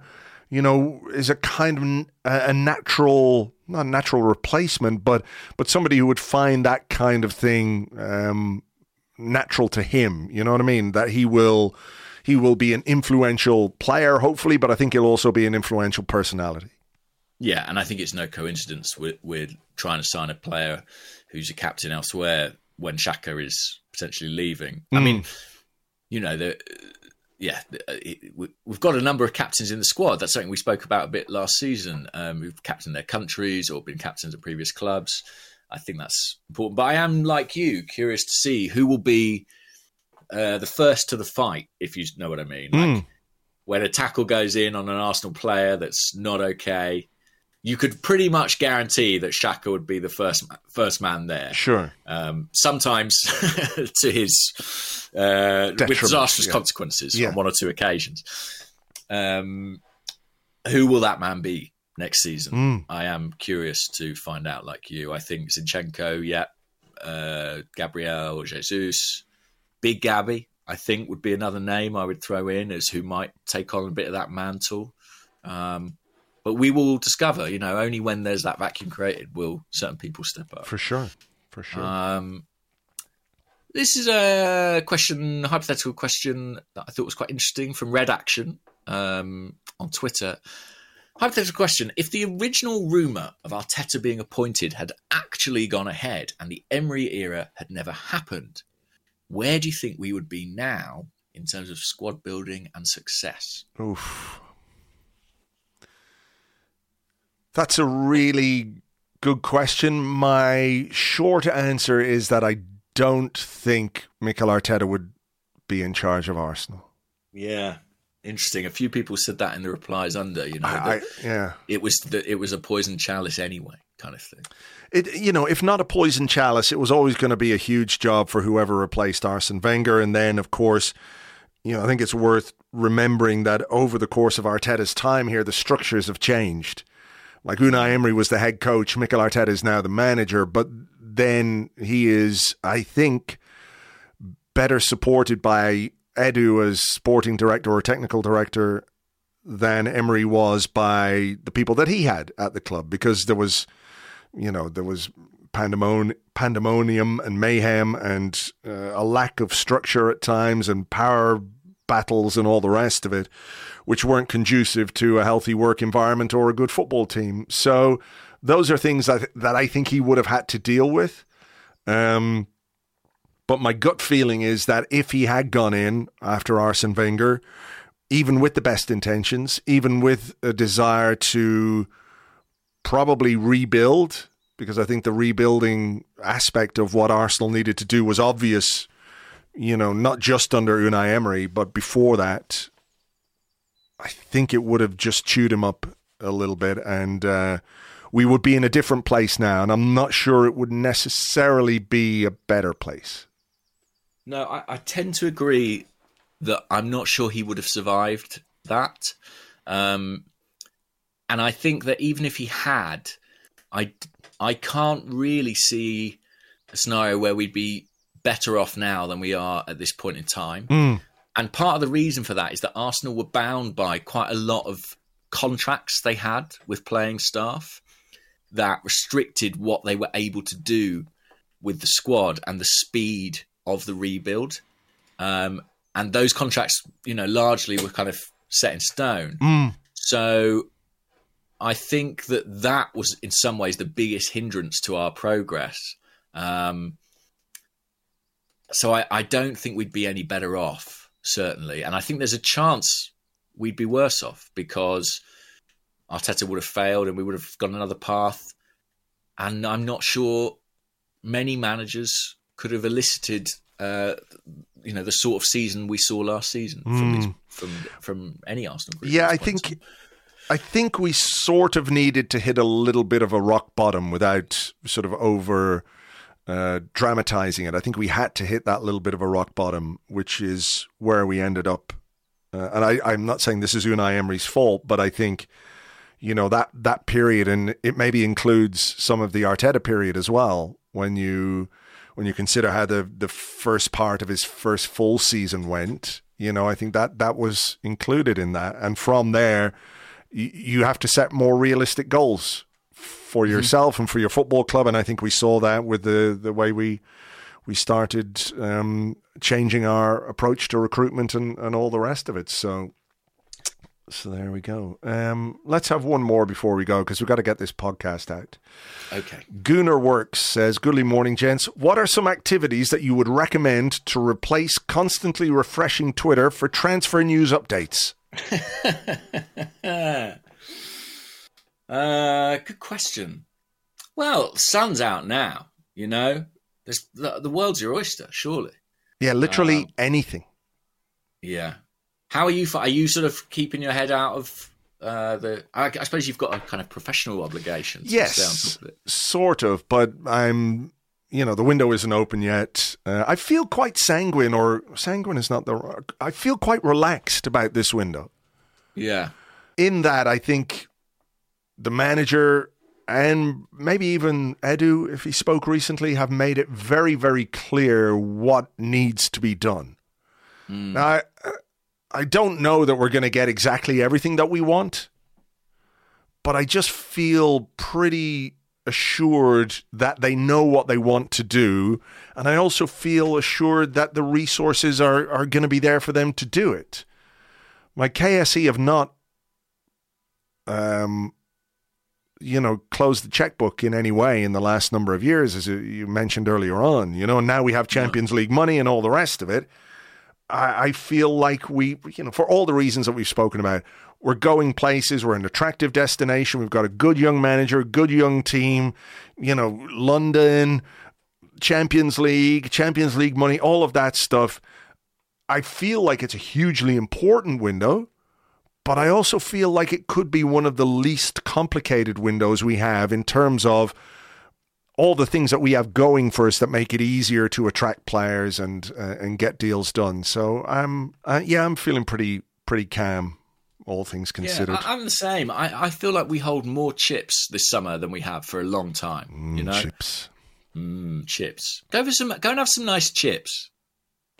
you know, is a kind of a, natural, not a natural replacement, but but somebody who would find that kind of thing um, natural to him. You know what I mean? That he will he will be an influential player, hopefully, but I think he'll also be an influential personality. Yeah, and I think it's no coincidence we're, we're trying to sign a player who's a captain elsewhere when Xhaka is potentially leaving. Mm. I mean, you know, the, yeah, we've got a number of captains in the squad. That's something we spoke about a bit last season. Um, who've captained their countries or been captains at previous clubs. I think that's important. But I am like you, curious to see who will be uh, the first to the fight, if you know what I mean. Like mm. when a tackle goes in on an Arsenal player that's not okay, you could pretty much guarantee that Xhaka would be the first first man there. Sure. Um, sometimes (laughs) to his uh, with disastrous yeah. consequences yeah. on one or two occasions. Um, who will that man be next season? Mm. I am curious to find out. Like you, I think Zinchenko, yeah, uh, Gabriel Jesus, Big Gabby, I think would be another name I would throw in as who might take on a bit of that mantle. Um, but we will discover, you know, only when there's that vacuum created will certain people step up. For sure. For sure. Um, this is a question, a hypothetical question that I thought was quite interesting from Red Action um, on Twitter. Hypothetical question: If the original rumor of Arteta being appointed had actually gone ahead and the Emery era had never happened, where do you think we would be now in terms of squad building and success? Oof. That's a really good question. My short answer is that I don't think Mikel Arteta would be in charge of Arsenal. Yeah, interesting. A few people said that in the replies under. You know, I, I, yeah, it was that it was a poison chalice anyway, kind of thing. It, you know, if not a poison chalice, it was always going to be a huge job for whoever replaced Arsene Wenger. And then, of course, you know, I think it's worth remembering that over the course of Arteta's time here, the structures have changed. Like Unai Emery was the head coach, Mikel Arteta is now the manager, but then he is, I think, better supported by Edu as sporting director or technical director than Emery was by the people that he had at the club. Because there was you know, there was pandemon- pandemonium and mayhem and uh, a lack of structure at times and power battles and all the rest of it, which weren't conducive to a healthy work environment or a good football team. So those are things that that I think he would have had to deal with. Um, but my gut feeling is that if he had gone in after Arsene Wenger, even with the best intentions, even with a desire to probably rebuild, because I think the rebuilding aspect of what Arsenal needed to do was obvious, you know, not just under Unai Emery, but before that. I think it would have just chewed him up a little bit and uh, we would be in a different place now. And I'm not sure it would necessarily be a better place. No, I, I tend to agree that I'm not sure he would have survived that. Um, and I think that even if he had, I, I can't really see a scenario where we'd be better off now than we are at this point in time. Mm. And part of the reason for that is that Arsenal were bound by quite a lot of contracts they had with playing staff that restricted what they were able to do with the squad and the speed of the rebuild. Um, and those contracts, you know, largely were kind of set in stone. Mm. So I think that that was in some ways the biggest hindrance to our progress. Um, so I, I don't think we'd be any better off, certainly. And I think there's a chance we'd be worse off because Arteta would have failed and we would have gone another path. And I'm not sure many managers could have elicited, uh, you know, the sort of season we saw last season from these, from from any Arsenal group. Yeah, I this point in think. I think we sort of needed to hit a little bit of a rock bottom without sort of over uh, dramatizing it. I think we had to hit that little bit of a rock bottom, which is where we ended up. Uh, and I, I'm not saying this is Unai Emery's fault, but I think you know that that period, and it maybe includes some of the Arteta period as well. When you when you consider how the the first part of his first full season went, you know, I think that that was included in that, and from there, y- you have to set more realistic goals for yourself and for your football club, and I think we saw that with the the way we we started um, changing our approach to recruitment and, and all the rest of it. So, so there we go. Um, let's have one more before we go because we've got to get this podcast out. Okay. Gooner Works says, Goodly morning, gents. What are some activities that you would recommend to replace constantly refreshing Twitter for transfer news updates? (laughs) Uh, good question. Well, sun's out now. You know, There's, the, the world's your oyster, surely. Yeah, literally Um, anything. Yeah. How are you? Are you sort of keeping your head out of uh, the? I, I suppose you've got a kind of professional obligation. To stay on Yes, top of it. sort of, but I'm, you know, the window isn't open yet. Uh, I feel quite sanguine, or sanguine is not the. I feel quite relaxed about this window. Yeah. in that, I think the manager and maybe even Edu, if he spoke recently, have made it very, very clear what needs to be done. Now, I, I don't know that we're going to get exactly everything that we want, but I just feel pretty assured that they know what they want to do. And I also feel assured that the resources are, are going to be there for them to do it. My KSE have not um, you know, closed the checkbook in any way in the last number of years, as you mentioned earlier on. You know, and now we have Champions League money and all the rest of it. I, I feel like we, you know, for all the reasons that we've spoken about, we're going places. We're an attractive destination. We've got a good young manager, a good young team. You know, London, Champions League, Champions League money, all of that stuff. I feel like it's a hugely important window but I also feel like it could be one of the least complicated windows we have in terms of all the things that we have going for us that make it easier to attract players and uh, and get deals done. So I'm uh, yeah, I'm feeling pretty pretty calm, all things considered. Yeah, I, I'm the same. I, I feel like we hold more chips this summer than we have for a long time. you know, Chips, Mm, chips. Go for some. Go and have some nice chips.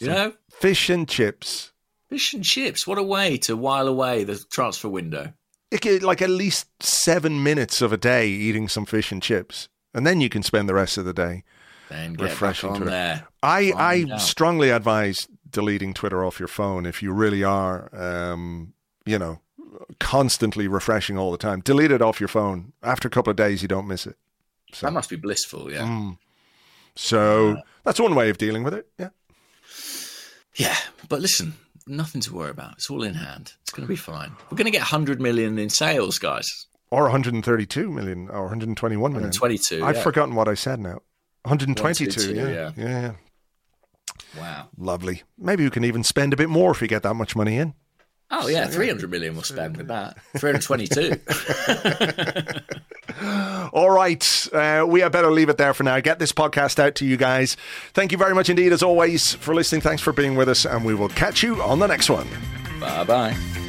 You know, fish and chips. Fish and chips. What a way to while away the transfer window. Could- like at least seven minutes of a day eating some fish and chips, and then you can spend the rest of the day Then refreshing to there. I, I out. strongly advise deleting Twitter off your phone if you really are, um, you know, constantly refreshing all the time. Delete it off your phone. After a couple of days, you don't miss it. So. That must be blissful, yeah. Mm. So that's one way of dealing with it. Yeah. Yeah, but listen, nothing to worry about. It's all in hand. It's going to be fine. We're going to get 100 million in sales, guys. Or 132 million or 121 million. 122. I've forgotten what I said now. 122, yeah. yeah. Yeah. Wow. Lovely. Maybe we can even spend a bit more if we get that much money in. Oh yeah, three hundred million we'll spend with that. Three hundred twenty-two. (laughs) All right, uh, we had better leave it there for now. Get this podcast out to you guys. Thank you very much indeed, as always, for listening. Thanks for being with us, and we will catch you on the next one. Bye bye.